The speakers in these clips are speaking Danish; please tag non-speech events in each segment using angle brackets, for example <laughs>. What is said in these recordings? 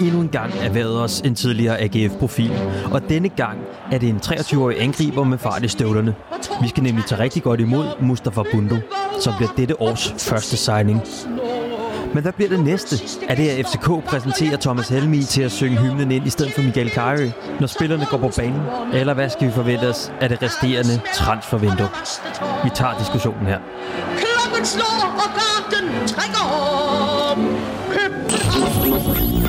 endnu en gang erhvervet os en tidligere AGF-profil, og denne gang er det en 23-årig angriber med fart i støvlerne. Vi skal nemlig tage rigtig godt imod Mustafa Bundo, som bliver dette års første signing. Men hvad bliver det næste? Er det, at FCK præsenterer Thomas Helmi til at synge hymnen ind i stedet for Michael Carey, når spillerne går på banen? Eller hvad skal vi forvente os af det resterende transfervindue? Vi tager diskussionen her. Klokken slår, og garden trækker om.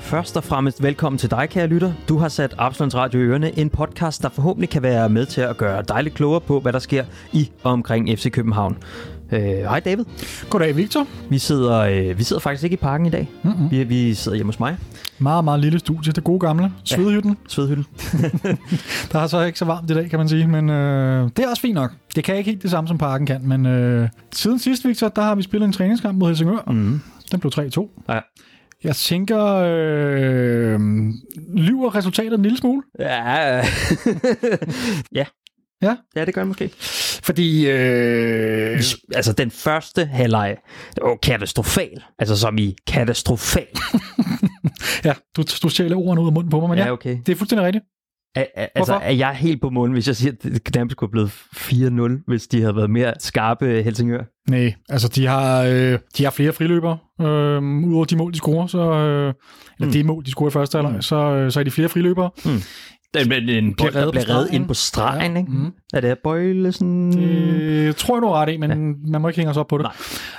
Først og fremmest velkommen til dig, kære lytter. Du har sat Absalons Radio i ørene, en podcast, der forhåbentlig kan være med til at gøre dig lidt klogere på, hvad der sker i og omkring FC København. Øh, hej David. Goddag, Victor. Vi sidder, øh, vi sidder faktisk ikke i parken i dag. Mm-hmm. Vi, vi sidder hjemme hos mig. Meget, meget lille studie. Det gode gamle. Svedehytten. Svedhytten. <laughs> Der er så ikke så varmt i dag, kan man sige. Men øh, det er også fint nok. Det kan ikke helt det samme, som parken kan. Men øh, siden sidst, Victor, der har vi spillet en træningskamp mod Helsingør. Mm. Den blev 3-2. Ja. Jeg tænker, øh, lyver resultatet en lille smule? Ja, <laughs> ja. Ja. Ja, det gør jeg måske. Fordi, øh, Altså, den første halvleg, det var katastrofal. Altså, som i katastrofal. <laughs> ja, du, du stjæler ordene ud af munden på mig, men ja, Ja, okay. det er fuldstændig rigtigt. Er, er, altså, er jeg helt på målen, hvis jeg siger, at det nærmest kunne have blevet 4-0, hvis de havde været mere skarpe Helsingør? Nej, altså de har, øh, de har flere friløber, øh, udover de mål, de scorer, så, øh, eller Mm. det mål, de scorer i første halvleg, så, øh, så er de flere friløbere. Den, den, den bold, der reddet på bliver reddet ind på stregen, Ja. ikke? Mhm. Er det Bøjlesen? Det tror jeg, du ret i, men ja. man må ikke hænge os op på det.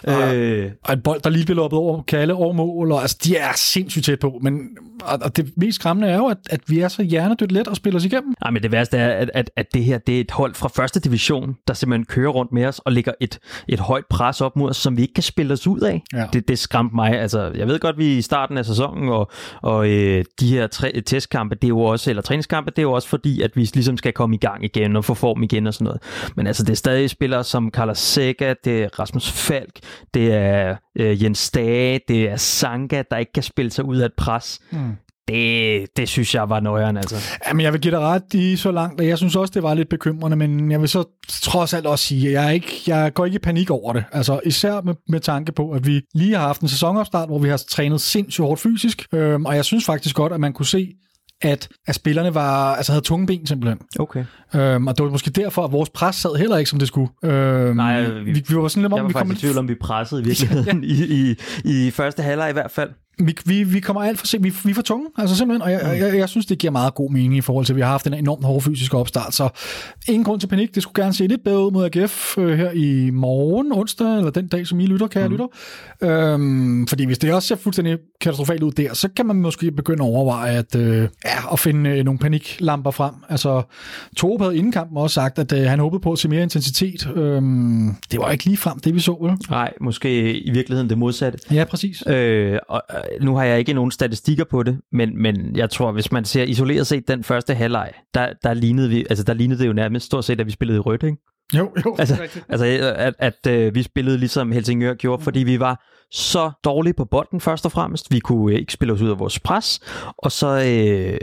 Nej. Øh, Og en bold, der lige bliver loppet over Kalle over mål, og altså, de er sindssygt tæt på. Men, og, og det mest skræmmende er jo, at, at vi er så hjernedødt let at spille os igennem. Nej, men det værste er, at, at, at det her det er et hold fra første division, der simpelthen kører rundt med os og lægger et, et højt pres op mod os, som vi ikke kan spille os ud af. Ja. Det, det skræmte mig. Altså, jeg ved godt, vi er i starten af sæsonen, og, og øh, de her tre, testkampe, det er jo også, eller træningskampe, det er jo også fordi, at vi ligesom skal komme i gang igen og få form igen og sådan noget. Men altså, det er stadig spillere som Carlos Sega, det er Rasmus Falk, det er øh, Jens Dage, det er Sanka, der ikke kan spille sig ud af et pres. Mm. Det, det synes jeg var nøjeren, altså. Jamen, jeg vil give dig ret i så langt, og jeg synes også, det var lidt bekymrende, men jeg vil så trods alt også sige, at jeg, er ikke, jeg går ikke i panik over det. Altså, især med, med tanke på, at vi lige har haft en sæsonopstart, hvor vi har trænet sindssygt hårdt fysisk, øhm, og jeg synes faktisk godt, at man kunne se, at, at spillerne var, altså havde tunge ben simpelthen. Okay. Øhm, og det var måske derfor, at vores pres sad heller ikke, som det skulle. Øhm, Nej, vi, vi- vi, var sådan lidt Jeg om, var vi faktisk kommer, i tvivl om, vi pressede i <laughs> virkeligheden i, i, i første halvleg i hvert fald. Vi, vi, vi kommer alt for sent. Vi, vi er for tunge, altså simpelthen. Og jeg, jeg, jeg, jeg synes, det giver meget god mening i forhold til, at vi har haft en enormt hård fysisk opstart. Så ingen grund til panik. Det skulle gerne se lidt bedre ud mod AGF øh, her i morgen, onsdag, eller den dag, som I lytter, kære mm. lytter. Øhm, fordi hvis det også ser fuldstændig katastrofalt ud der, så kan man måske begynde at overveje at, øh, ja, at finde øh, nogle paniklamper frem. Altså, Torup havde inden kampen også sagt, at øh, han håbede på at se mere intensitet. Øhm, det var ikke lige frem det, vi så, vel? Nej, måske i virkeligheden det modsatte. Ja, præcis. Øh, og, nu har jeg ikke nogen statistikker på det, men, men jeg tror, hvis man ser isoleret set den første halvleg, der, der, lignede vi, altså, der lignede det jo nærmest stort set, at vi spillede i rødt, ikke? Jo, jo. Altså, er altså at, at øh, vi spillede ligesom Helsingør gjorde, fordi vi var så dårlige på bolden først og fremmest. Vi kunne ikke spille os ud af vores pres, og så, øh,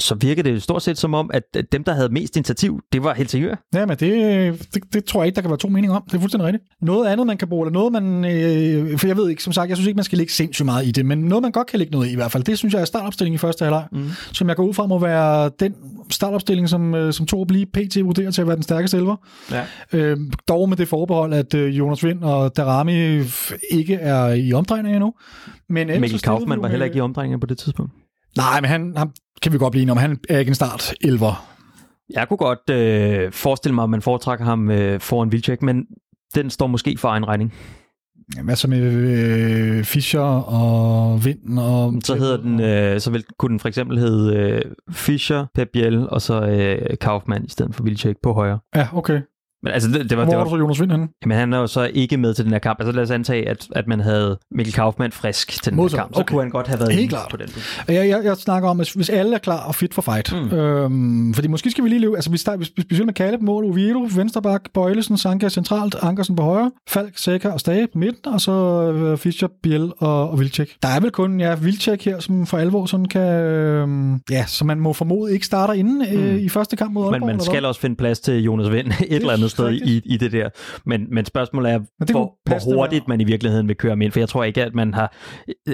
så virkede det stort set som om, at dem, der havde mest initiativ, det var Helsingør. Ja, men det, det, det tror jeg ikke, der kan være to meninger om. Det er fuldstændig rigtigt. Noget andet, man kan bruge, eller noget, man... Øh, for jeg ved ikke, som sagt, jeg synes ikke, man skal lægge sindssygt meget i det, men noget, man godt kan lægge noget i i hvert fald, det synes jeg er startopstilling i første halvleg, mm. som jeg går ud fra må være den startopstilling, som, øh, som Torup lige pt. vurderer til at være den stærkeste elver. Ja. Øh, dog med det forbehold, at øh, Jonas Vind og Darami ikke er i omdrejning endnu. Men Mikkel Kaufmann var heller ikke i omdrejninger på det tidspunkt. Nej, men han, han kan vi godt blive enige om. Han er ikke en start elver. Jeg kunne godt øh, forestille mig, at man foretrækker ham øh, foran Vilcek, men den står måske for egen regning. Hvad så med øh, Fischer og Vind? Og Så hedder den, øh, så vil, kunne den for eksempel hedde øh, Fischer, Pep Biel og så øh, Kaufmann i stedet for Vilcek på højre. Ja, okay. Men altså, det, det var, Hvor det var var, så Jonas Vind henne? jamen, han er jo så ikke med til den her kamp. Altså lad os antage, at, at man havde Mikkel Kaufmann frisk til den her Modtaget. kamp. Så Okay. kunne han godt have været Helt klart. på den. Og Jeg, jeg, jeg snakker om, at hvis alle er klar og fit for fight. Mm. Øhm, fordi måske skal vi lige løbe... Altså, vi starter vi specielt med Kalle på mål, Oviedo, Vensterbak, Bøjlesen, Sanka centralt, Ankersen på højre, Falk, Sækker og Stage på midten, og så øh, Fischer, Biel og, og Vilcek. Der er vel kun ja, Vilcek her, som for alvor sådan kan... Øh, ja, som man må formode ikke starter inden øh, i første kamp mod Aalborg. Men man skal også finde plads til Jonas Vind <laughs> et eller andet sted i, i det der. Men, men spørgsmålet er, det hvor, hvor hurtigt man i virkeligheden vil køre ham ind, for jeg tror ikke, at man har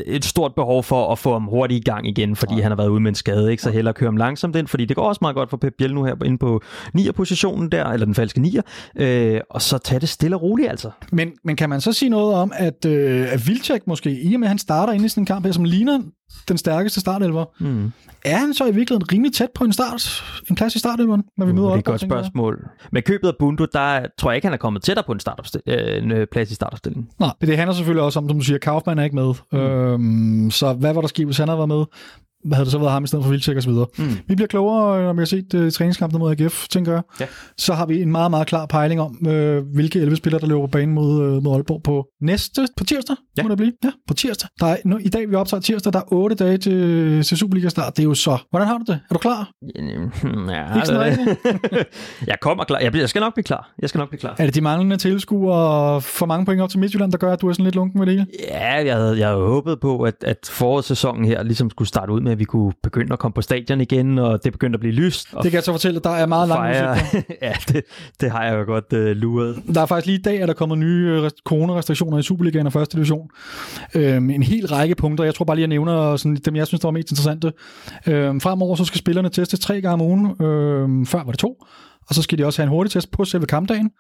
et stort behov for at få ham hurtigt i gang igen, fordi han har været ude med en skade, ikke? så hellere køre ham langsomt ind, fordi det går også meget godt for Pep Biel nu her inde på 9'er-positionen der, eller den falske 9'er, øh, og så tage det stille og roligt altså. Men, men kan man så sige noget om, at, øh, at Vilcek måske, i og med at han starter ind i sådan en kamp her, som ligner den stærkeste startelver, Mm. er han så i virkeligheden rimelig tæt på en start, en plads i startelveren, når vi møder Uh, det er et godt tænker jeg? spørgsmål. Med købet af Bundu, der tror jeg ikke, han er kommet tættere på en, startopstil- øh, en øh, plads i startopstillingen. Nej, det handler selvfølgelig også om, som du siger, Kaufmann er ikke med. Mm. Øhm, så hvad var der sket, hvis han havde været med? Hvad havde det så været ham i stedet for Vilcek og så videre? Mm. Vi bliver klogere, øh, når vi har set uh, træningskampen mod AGF, tænker jeg. Ja. Så har vi en meget, meget klar pejling om, øh, hvilke 11 spillere, der løber på banen mod, øh, mod Aalborg på næste, på tirsdag, Ja. må det blive. Ja, på tirsdag. Der er, nu, I dag, vi optager tirsdag, der er 8 dage til, til Superliga-start. Det er jo så. Hvordan har du det? Er du klar? <laughs> Ja, Ikke sådan <laughs> jeg kommer klar. Jeg, bliver, jeg skal nok blive klar. Jeg skal nok blive klar. Er det de manglende tilskuere og for mange point op til Midtjylland, der gør, at du er sådan lidt lunken med det hele? Ja, jeg havde, jeg havde håbet på, at, at forårssæsonen her ligesom skulle starte ud med, at vi kunne begynde at komme på stadion igen, og det begyndte at blive lyst. Det kan jeg så fortælle, at der er meget lang udsigt. <laughs> ja, det, det har jeg jo godt uh, luret. Der er faktisk lige i dag, at der kommer nye øh, rest- coronarestriktioner i Superligaen og første division. Øhm, en hel række punkter. Jeg tror bare lige, jeg nævner sådan, dem, jeg synes, der var mest interessante. Øhm, fremover så skal spillerne testes tre gange om ugen. Øhm, før var det to. Og så skal de også have en hurtig test på selve kampdagen.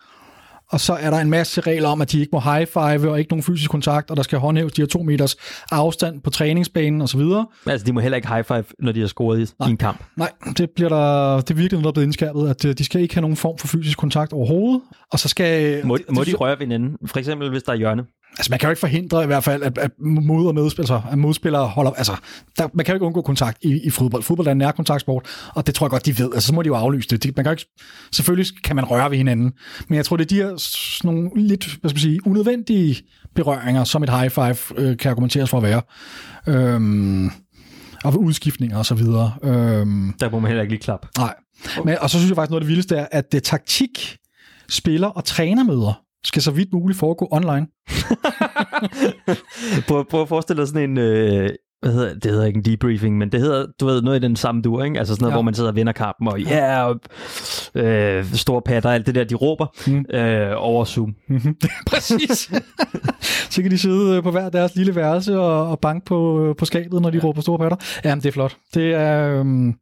Og så er der en masse regler om, at de ikke må high-five og ikke nogen fysisk kontakt, og der skal håndhæves de her to meters afstand på træningsbanen osv. Altså, de må heller ikke high five, når de har scoret i, i en kamp. Nej, det bliver der, det er virkelig noget, der er blevet indskærpet, at øh, de skal ikke have nogen form for fysisk kontakt overhovedet. Og så skal... Må, det- de røre ved hinanden? For eksempel, hvis der er hjørne. Altså, man kan jo ikke forhindre i hvert fald, at, at mod- og medspillere, at modspillere holder... Altså, der, man kan jo ikke undgå kontakt i, i fodbold. Fodbold er en nærkontaktsport, og det tror jeg godt, de ved. Altså, så må de jo aflyse det. De, man kan jo ikke, selvfølgelig kan man røre ved hinanden, men jeg tror, det er de her sådan nogle lidt, hvad skal man sige, unødvendige berøringer, som et high five øh, kan argumenteres for at være. Øhm, og ved udskiftninger og så videre. Øhm, Der må man heller ikke lige klappe. Nej. Men, og så synes jeg faktisk, noget af det vildeste er, at det taktik, spiller og trænermøder skal så vidt muligt foregå online. <laughs> prøv, prøv at forestille dig sådan en... Øh, hvad hedder, det hedder ikke en debriefing, men det hedder, du ved, noget i den samme dur, ikke? Altså sådan noget, Ja. ja. hvor man sidder og vinder kampen, og ja, yeah, og, øh, store patter, alt det der, de råber Mm. øh, over Zoom. <laughs> Præcis. så kan de sidde øh, på hver deres lille værelse og, og banke på, øh, på skabet, når de ja. råber store patter. Jamen, det er flot. Det er, øhm...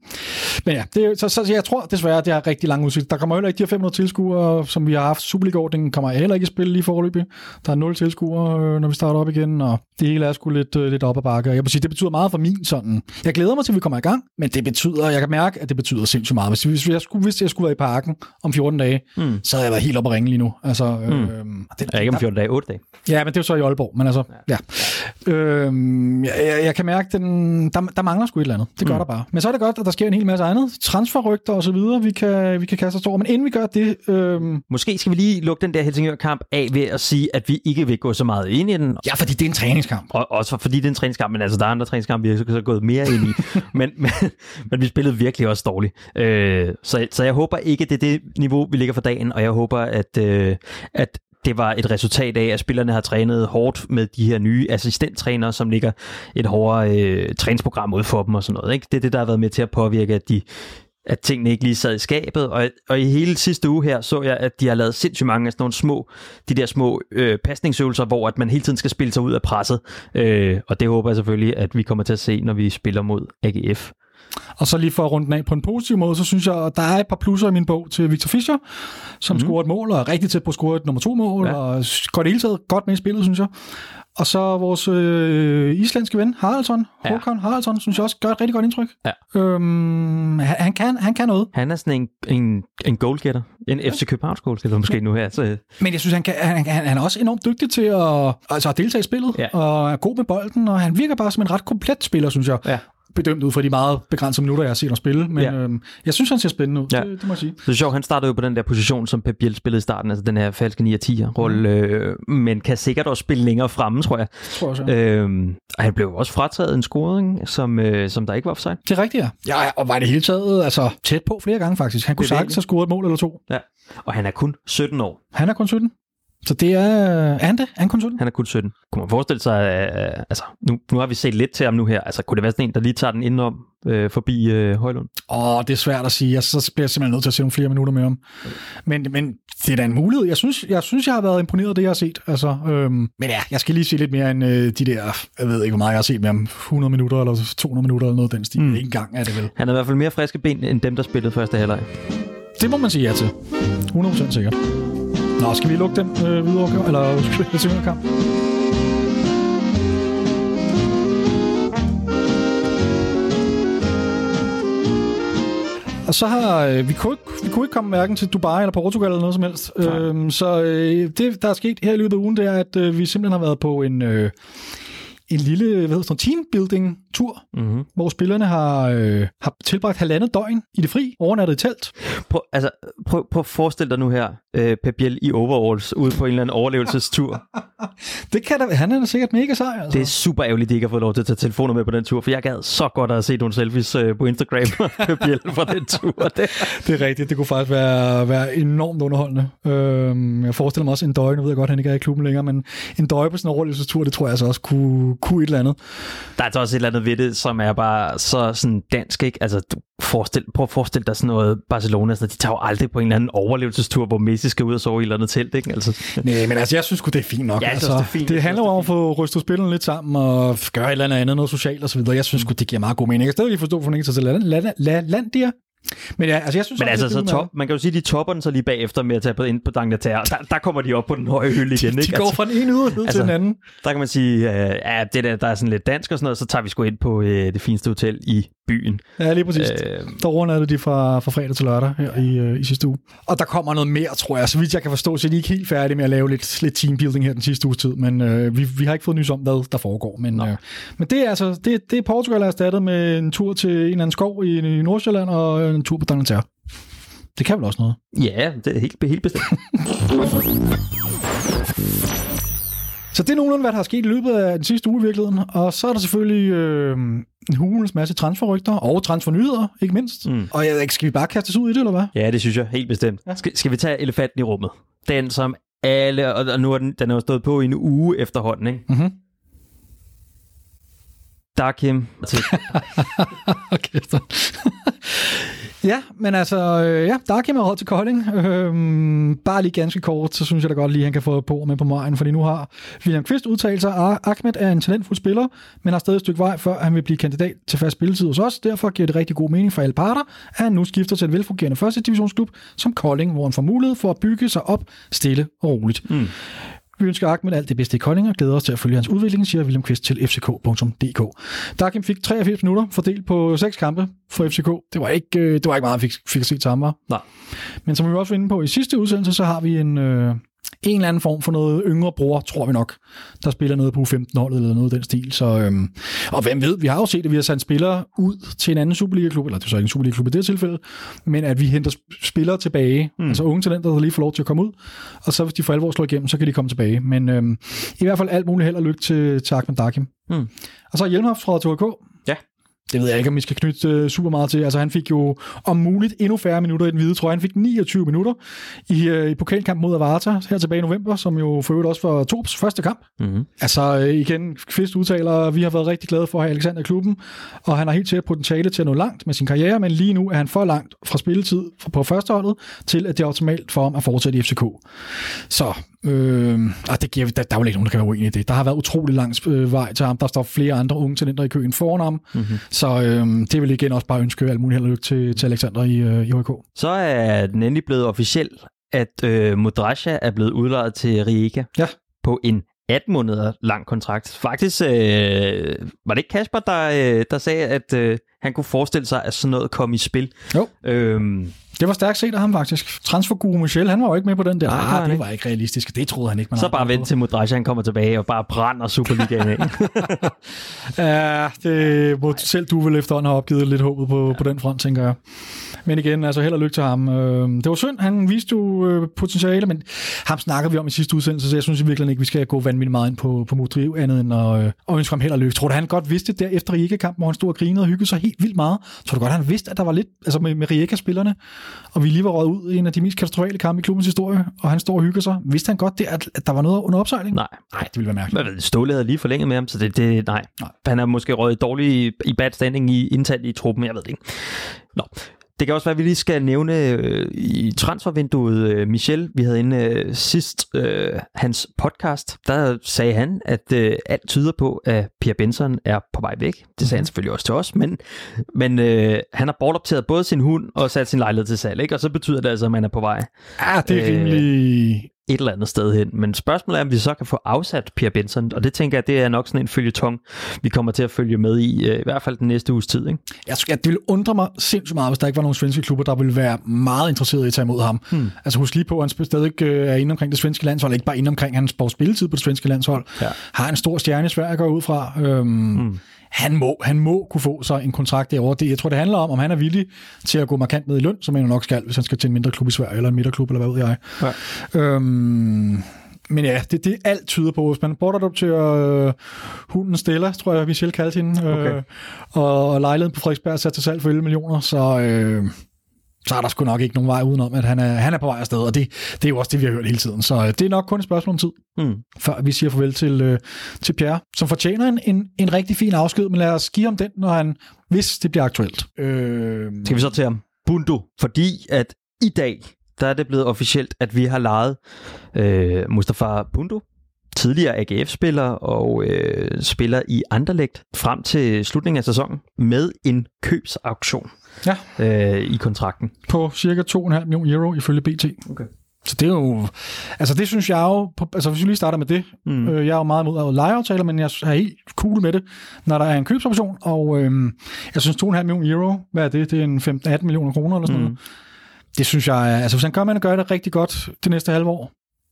Men ja, det så, så, jeg tror desværre, det har rigtig lang udsigt. Der kommer heller ikke de her 500 tilskuere, som vi har haft. Superliga-ordningen kommer heller ikke i spil lige forløbig. Der er 0 tilskuere, øh, når vi starter op igen, og det hele er sgu lidt, øh, lidt op ad bakke. Og Jeg vil sige, det betyder meget for min sådan. Jeg glæder mig til, at vi kommer i gang, men det betyder, jeg kan mærke, at det betyder sindssygt meget. Hvis, hvis, jeg, skulle, hvis jeg skulle være i parken om 14 dage, Mm. så havde jeg været helt op at ringe lige nu. Altså, mm. øhm, det, Ja, ikke om 14 dage, 8 dage. Ja, men det er jo så i Aalborg, men altså, ja. ja. Øhm, jeg, jeg, kan mærke, den, der, der mangler sgu et eller andet. Det gør mm. der bare. Men så er det godt, at der sker en hel masse andet. Transferrygter og så videre, vi kan, vi kan kaste os over. Men inden vi gør det, øhm, Måske skal vi lige lukke den der Helsingør-kamp af ved at sige, at vi ikke vil gå så meget ind i den. ja, fordi det er en træningskamp. Og også fordi det er en træningskamp, men altså der er andre træningskampe, vi har så, gået mere ind i. <laughs> men, men, men vi spillede virkelig også dårligt. Øh, så, så jeg håber ikke, det er det niveau, vi ligger for dagen, og jeg håber, at, øh, at det var et resultat af, at spillerne har trænet hårdt med de her nye assistenttrænere, som ligger et hårdere øh, træningsprogram ud for dem og sådan noget. Ikke? Det er det, der har været med til at påvirke, at de at tingene ikke lige sad i skabet, og, og i hele sidste uge her så jeg, at de har lavet sindssygt mange af sådan nogle små, de der små øh, pasningsøvelser, hvor at man hele tiden skal spille sig ud af presset, øh, og det håber jeg selvfølgelig, at vi kommer til at se, når vi spiller mod AGF. Og så lige for at runde den af på en positiv måde, så synes jeg, at der er et par plusser i min bog til Victor Fischer, som mm. scorer et mål, og er rigtig tæt på at score et nummer to mål, ja. Ja. og går det hele taget godt med i spillet, synes jeg. Og så vores øh, islandske ven, Haraldsson, Ja. Håkon Haraldsson, synes jeg også gør et rigtig godt indtryk. Ja. Øhm, han, han, kan, han kan noget. Han er sådan en, en, en goalgetter, en FC Københavns goalgetter måske nu her. Så, Men jeg synes, han, kan, han, han, han er også enormt dygtig til at, altså at deltage i spillet, Ja. og er god med bolden, og han virker bare som en ret komplet spiller, synes jeg. Ja. Bedømt ud fra de meget begrænsede minutter, jeg har set ham spille. Men Ja. øhm, jeg synes, han ser spændende ud, Ja. det, det må jeg sige. Så det er sjovt, han startede jo på den der position, som Pep Biel spillede i starten, altså den her falske 9 10 rolle, øh, men kan sikkert også spille længere fremme, tror jeg. Tror jeg også, ja. Øhm, og han blev også frataget en scoring, som, øh, som der ikke var offside. Det er rigtigt, ja. Ja, og var det hele taget altså, tæt på flere gange, faktisk. Han kunne sagtens have scoret et mål eller to. Ja. Og han er kun 17 år. Han er kun 17. Så det er... Er han det? Er han kun 17? Han er kun 17. Kunne man forestille sig, øh, altså, nu, nu har vi set lidt til ham nu her. Altså, kunne det være sådan en, der lige tager den indenom øh, forbi øh, Højlund? Åh, oh, det er svært at sige. Jeg, så bliver jeg simpelthen nødt til at se nogle flere minutter med ham. Men, men det er da en mulighed. Jeg synes, jeg synes, jeg har været imponeret af det, jeg har set. Altså, øhm, men ja, jeg skal lige se lidt mere end øh, de der, jeg ved ikke, hvor meget jeg har set med ham. 100 minutter eller 200 minutter eller noget den stil. Mm. Ikke engang er det vel. Han er i hvert fald mere friske ben, end dem, der spillede første halvleg. Det må man sige ja til. 100% sikkert. Nå, skal vi lukke den øh, videre, eller skal vi kamp? Og så har øh, vi, kunne ikke, vi kunne ikke komme hverken til Dubai eller Portugal eller noget som helst. Øhm, så øh, det, der er sket her i løbet af ugen, det er, at øh, vi simpelthen har været på en, øh, en lille hvad hedder, teambuilding-tur, mm-hmm. hvor spillerne har, øh, har tilbragt halvandet døgn i det fri, overnattet i telt. Prøv, altså, prøv, prøv at forestille dig nu her, øh, Pep Biel i overalls, ude på en eller anden overlevelsestur. <laughs> det kan da, han er da sikkert mega sej. Altså. Det er super ærgerligt, at de ikke har fået lov til at tage telefoner med på den tur, for jeg gad så godt at se nogle selfies øh, på Instagram <laughs> af Biel fra den tur. <laughs> Det. det er rigtigt, det kunne faktisk være, være enormt underholdende. Øh, jeg forestiller mig også en døgn, nu ved jeg godt, at han ikke er i klubben længere, men en døgn på sådan en overlevelsestur, det tror jeg altså også kunne, kunne et eller andet. Der er altså også et eller andet ved det, som er bare så sådan dansk, ikke? Altså, du forestil, prøv at forestille dig sådan noget Barcelona, så de tager jo aldrig på en eller anden overlevelsestur, hvor Messi skal ud og sove i et eller andet telt, ikke? Altså. <laughs> Nej, men altså, jeg synes det er fint nok. Ja, altså, det er fint. Det handler om at få rystet spillerne lidt sammen og gøre et eller andet, noget socialt og så videre. Jeg synes det giver meget god mening. Jeg kan stadig forstå for til land, land, land, Landia, men ja, altså jeg synes Men altså, så top, man kan jo sige, at de topper den så lige bagefter med at tage på ind på Dangleterre. Der, der kommer de op på den høje <laughs> hylde igen, de, ikke? De går altså, fra den ene yderhed altså, til den anden. Der kan man sige, uh, ja, det der, der er sådan lidt dansk og sådan noget, så tager vi sgu ind på uh, det fineste hotel i byen. Ja, lige præcis. Øh, der overnattede de fra, fra fredag til lørdag her i, uh, i sidste uge. Og der kommer noget mere, tror jeg. Så vidt jeg kan forstå, så er de ikke helt færdige med at lave lidt, lidt teambuilding her den sidste uges tid. Men uh, vi, vi har ikke fået nys om, hvad der foregår. Men, uh, men det er altså, det, det er Portugal er erstattet med en tur til en eller anden skov i, i Nordsjælland og en tur på Dangleterre. Det kan vel også noget? Ja, det er helt, helt bestemt. <laughs> Så det er nogenlunde, hvad der har sket i løbet af den sidste uge i virkeligheden. Og så er der selvfølgelig øh, en hulens masse transferrygter og transfernyheder, ikke mindst. Mm. Og jeg, skal vi bare kaste os ud i det, eller hvad? Ja, det synes jeg helt bestemt. Ja. Skal, skal vi tage elefanten i rummet? Den, som alle, og nu er den, den er jo stået på i en uge efterhånden, ikke? Mm-hmm. Dakim. <laughs> okay, så. Ja, men altså, øh, ja, der kan man råd til Kolding. Øhm, bare lige ganske kort, så synes jeg da godt lige, at han kan få på med på vejen, fordi nu har William Kvist udtalt sig, at Ahmed er en talentfuld spiller, men har stadig et stykke vej, før han vil blive kandidat til fast spilletid hos os. Derfor giver det rigtig god mening for alle parter, at han nu skifter til et velfungerende første divisionsklub som Kolding, hvor han får mulighed for at bygge sig op stille og roligt. Mm. Vi ønsker Ahmed alt det bedste i Kolding og glæder os til at følge hans udvikling, siger William Kvist til fck.dk. Dakim fik 83 minutter fordelt på seks kampe for FCK. Det var ikke, øh, det var ikke meget, han fik, fik at se til ham, var. Nej. Men som vi også var inde på i sidste udsendelse, så har vi en, øh, en eller anden form for noget yngre bror, tror vi nok, der spiller noget på 15 holdet eller noget af den stil. Så, øhm, og hvem ved, vi har jo set, at vi har sendt spillere ud til en anden Superliga-klub, eller det er så ikke en Superliga-klub i det tilfælde, men at vi henter spillere tilbage, mm. altså unge talenter, der lige får lov til at komme ud, og så hvis de for alvor slår igennem, så kan de komme tilbage. Men øhm, i hvert fald alt muligt held og lykke til, til Ahmed Dakim. Mm. Og så Hjelmhoff fra 2 Ja det ved jeg ikke, om vi skal knytte uh, super meget til. Altså, han fik jo om muligt endnu færre minutter i den hvide trøje. Han fik 29 minutter i, uh, i pokalkamp mod Avarta her tilbage i november, som jo for øvrigt også var Torps første kamp. Mm-hmm. Altså, uh, igen, Kvist udtaler, vi har været rigtig glade for at have Alexander i klubben, og han har helt sikkert potentiale til at nå langt med sin karriere, men lige nu er han for langt fra spilletid på førsteholdet, til at det er optimalt for ham at fortsætte i FCK. Så Øh, og det giver, der, der er jo ikke nogen, der kan være uenig i det. Der har været utrolig lang øh, vej til ham. Der står flere andre unge talenter i køen foran ham. Mm-hmm. Så øh, det vil igen også bare ønske alt muligt held og lykke til, til Alexander i, øh, i HK. Så er den endelig blevet officiel, at øh, Modrasja er blevet udlejet til Rijeka ja. på en 18 måneder lang kontrakt. Faktisk øh, var det ikke Kasper, der, øh, der sagde, at øh, han kunne forestille sig, at sådan noget kom i spil. Jo. Øhm, det var stærkt set af ham faktisk. Transferguru Michel, han var jo ikke med på den der. Ah, det var ikke realistisk. Det troede han ikke. Man så bare vent til Modrasja, han kommer tilbage og bare brænder Superligaen af. <laughs> ja, det må selv du vel efterhånden have opgivet lidt håbet på, på den front, tænker jeg. Men igen, altså held og lykke til ham. Øhm, det var synd, han viste jo øh, potentiale, men ham snakker vi om i sidste udsendelse, så jeg synes i virkeligheden ikke, vi skal gå vanvittigt meget ind på, på Modriv, andet end at, øh, at ønske ham held og lykke. Tror du, han godt vidste der efter Riga-kampen, hvor han stod og grinede og hyggede sig helt vildt meget. Tror du godt, han vidste, at der var lidt, altså med, med Rijeka-spillerne, og vi lige var røget ud i en af de mest katastrofale kampe i klubbens historie, og han står og hygger sig. Vidste han godt det, at, at der var noget under opsejling? Nej. Nej, det ville være mærkeligt. Ved, Ståle havde lige forlænget med ham, så det, det nej. Nej. Han er måske røget dårlig i bad standing i indtalt i truppen, jeg ved det ikke. Nå. Det kan også være, at vi lige skal nævne øh, i transfervinduet øh, Michel. Vi havde inde øh, sidst øh, hans podcast. Der sagde han, at øh, alt tyder på, at Pierre Benson er på vej væk. Det sagde han selvfølgelig også til os, men, men øh, han har bortoptaget både sin hund og sat sin lejlighed til salg, ikke? og så betyder det altså, at man er på vej Ja, det er Øh, rimelig... et eller andet sted hen. Men spørgsmålet er, om vi så kan få afsat Pierre Benson, og det tænker jeg, det er nok sådan en følgetong, vi kommer til at følge med i, øh, i hvert fald den næste uges tid. Ikke? Jeg, tror- det ville undre mig sindssygt meget, hvis der ikke var nogen svenske klubber, der ville være meget interesserede i at tage imod ham. Hmm. Altså husk lige på, at han stadig øh, er inde omkring det svenske landshold, ikke bare inde omkring hans spilletid på det svenske landshold. Ja. Har en stor stjerne i Sverige, går jeg ud fra. Øhm, hmm. Han, må, han må kunne få sig en kontrakt derovre. Det, jeg tror, det handler om, om han er villig til at gå markant ned i løn, som han jo nok skal, hvis han skal til en mindre klub i Sverige, eller en midterklub, eller hvad ved jeg. Ja. Øhm, men ja, det, det alt tyder på. Hvis man borter op til øh, hunden Stella, tror jeg, Michel kaldte hende, øh, Okay. og lejligheden på Frederiksberg er sat til salg for 11 millioner, så, øh, så er der sgu nok ikke nogen vej udenom, at han er, han er på vej afsted, og det, det er jo også det, vi har hørt hele tiden. Så øh, det er nok kun et spørgsmål om tid, Mm. før vi siger farvel til, øh, til Pierre, som fortjener en, en, en rigtig fin afsked, men lad os give ham den, når han, hvis det bliver aktuelt. Øh, Skal vi så til ham? Bundo. Fordi at i dag, der er det blevet officielt, at vi har lejet øh, Mustafa Bundo, tidligere AGF-spiller og øh, spiller i Anderlecht frem til slutningen af sæsonen med en købsauktion Ja. øh, i kontrakten. på cirka 2,5 millioner euro ifølge BT. Okay. Så det er jo, altså det synes jeg jo, altså hvis vi lige starter med det, Mm. øh, jeg er jo meget imod lejeaftaler, men jeg er helt cool med det, når der er en købsoption, og øh, jeg synes 2,5 millioner euro, hvad er det, det er en 15-18 millioner kroner eller sådan Mm. noget. Det synes jeg, altså hvis han gør, man gør det rigtig godt det næste halve år,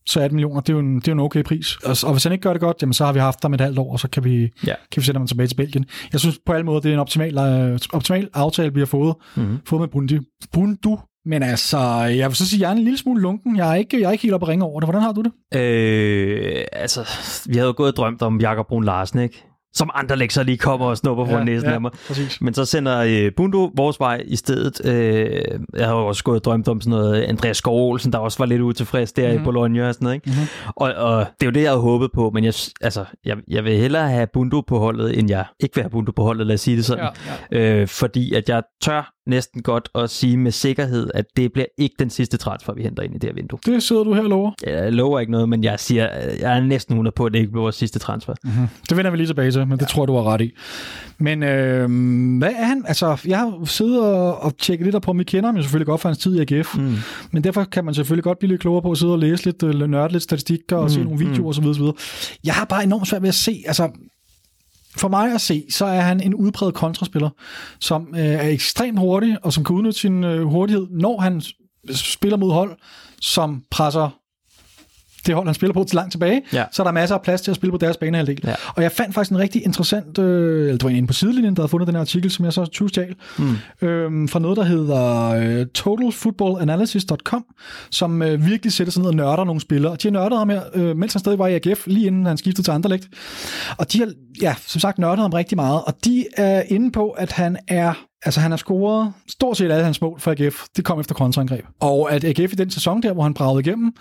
så 18 millioner, det er jo en, det er en okay pris. Og, og hvis han ikke gør det godt, jamen så har vi haft ham et halvt år, og så kan vi, Ja. kan vi sende ham tilbage til Belgien. Jeg synes på alle måder, det er en optimal, øh, optimal aftale, vi har fået, Mm. fået med Bundi. Bundu. Men altså, jeg vil så sige, jeg er en lille smule lunken. Jeg er ikke, jeg er ikke helt oppe at ringe over det. Hvordan har du det? Øh, altså, vi havde jo gået og drømt om Jakob Brun Larsen, ikke? Som andre lekser lige kommer og snupper på ja, næsen af mig. præcis. Men så sender øh, Bundo vores vej i stedet. Øh, jeg har også gået og drømt om sådan noget Andreas Skov Olsen, der også var lidt utilfrieds der mm-hmm. i Mhm. Bologna og sådan noget. Ikke? Mhm. Og, og det er jo det, jeg havde håbet på, men jeg, altså, jeg, jeg vil hellere have Bundo på holdet, end jeg ikke vil have Bundo på holdet, lad os sige det sådan. Ja, Øh, fordi at jeg tør næsten godt at sige med sikkerhed, at det bliver ikke den sidste transfer, vi henter ind i det her vindue. Det sidder du her og lover. Jeg lover ikke noget, men jeg siger, jeg er næsten 100 på, at det ikke bliver vores sidste transfer. Mm-hmm. Det vender vi lige tilbage til, men det tror jeg, du har ret i. Men øh, hvad er han? Altså, jeg har siddet og, og tjekket lidt op på ham. Vi kender ham jo selvfølgelig godt fra hans tid i AGF. Mm. Men derfor kan man selvfølgelig godt blive lidt klogere på at sidde og læse lidt, øh, nørde lidt statistikker og Mm, se nogle videoer osv. osv. Jeg har bare enormt svært ved at se, altså for mig at se, så er han en udpræget kontraspiller, som øh, er ekstremt hurtig, og som kan udnytte sin øh, hurtighed, når han spiller mod hold, som presser det hold, han spiller på til langt tilbage, Ja. så er der masser af plads til at spille på deres banehalvdel. Ja. Og jeg fandt faktisk en rigtig interessant, øh, eller det var en på sidelinjen, der havde fundet den her artikel, som jeg så tyvstjal, mm. øhm, fra noget, der hedder øh, totalfootballanalysis.com, som øh, virkelig sætter sig ned og nørder nogle spillere. Og de har nørdet ham her, øh, mens han stadig var i AGF, lige inden han skiftede til Anderlecht. Og de har, ja, som sagt, nørdet ham rigtig meget. Og de er inde på, at han er Altså, han har scoret stort set alle hans mål for AGF. Det kom efter kontraangreb. Og at AGF i den sæson der, hvor han bragede igennem,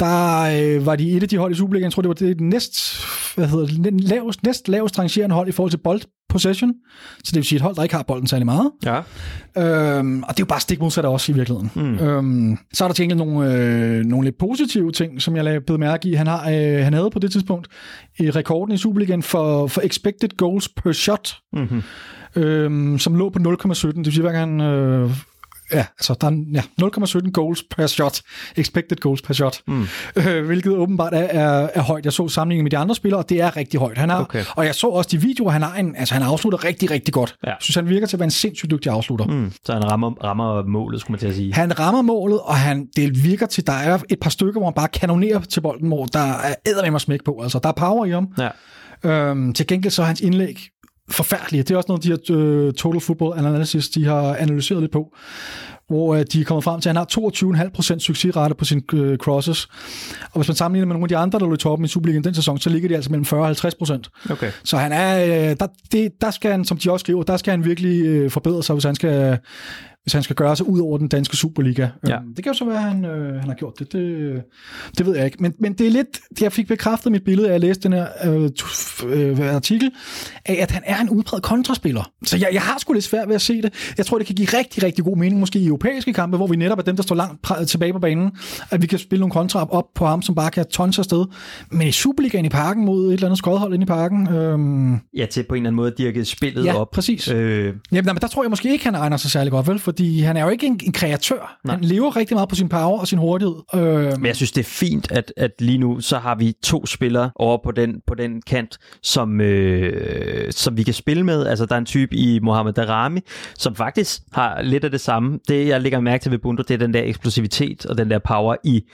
der øh, var de et af de hold i Superligaen, jeg tror, det var det næst, hvad hedder det, lavest, næst lavest rangerende hold i forhold til bold possession. Så det vil sige et hold, der ikke har bolden særlig meget. Ja. Øhm, og det er jo bare stik modsat os i virkeligheden. Mm. Øhm, så er der til gengæld nogle, øh, nogle lidt positive ting, som jeg lagde bed mærke i. Han, har, øh, han havde på det tidspunkt øh, rekorden i Superligaen for, for expected goals per shot, Mm-hmm. øhm, som lå på 0,17. Det vil sige, hver gang... Øh, Ja, altså der er ja, 0,17 goals per shot, expected goals per shot, mm. øh, hvilket åbenbart er, er, er højt. Jeg så sammenligning med de andre spillere, og det er rigtig højt. Han har, Okay. Og jeg så også de videoer, han har en, altså han afslutter rigtig, rigtig godt. Ja. Jeg synes, han virker til at være en sindssygt dygtig afslutter. Mm. Så han rammer, rammer målet, skulle man til at sige. Han rammer målet, og han, det virker til, der er et par stykker, hvor han bare kanonerer til bolden, hvor der er æder med smæk på. Altså, der er power i ham. Ja. Øhm, til gengæld så er hans indlæg forfærdelige. Det er også noget, de her øh, Total Football Analysis, de har analyseret lidt på. hvor øh, de er kommet frem til, at han har 22,5% succesrate på sine øh, crosses. Og hvis man sammenligner med nogle af de andre, der lå i toppen i Superligaen den sæson, så ligger de altså mellem 40 og 50%. Okay. Så han er, øh, der, det, der skal han, som de også skriver, der skal han virkelig øh, forbedre sig, hvis han skal hvis han skal gøre sig ud over den danske Superliga. Ja. Øhm, det kan jo så være, at han, øh, han har gjort det. det. Det ved jeg ikke. Men, men det er lidt, jeg fik bekræftet mit billede, af at læse den her øh, tu- øh, artikel, af at han er en udpræget kontraspiller. Så jeg, jeg har sgu lidt svært ved at se det. Jeg tror, det kan give rigtig, rigtig god mening, måske i europæiske kampe, hvor vi netop er dem, der står langt tilbage på banen, at vi kan spille nogle kontra op på ham, som bare kan tonse afsted. Men i Superligaen i parken mod et eller andet skodhold inde i parken, øhm, Ja, til på en eller anden måde at dirke spillet ja, op. præcis. Øh, Jamen, nej, men der tror jeg måske ikke, han egner sig særlig godt, vel? Fordi han er jo ikke en, en kreatør. Nej. Han lever rigtig meget på sin power og sin hurtighed. Øh, Men jeg synes, det er fint, at, at lige nu, så har vi to spillere over på den, på den kant, som, øh, som vi kan spille med. Altså, der er en type i Mohamed Darami, som faktisk har lidt af det samme. Det, jeg lægger mærke til ved Bundu, det er den der eksplosivitet og den der power i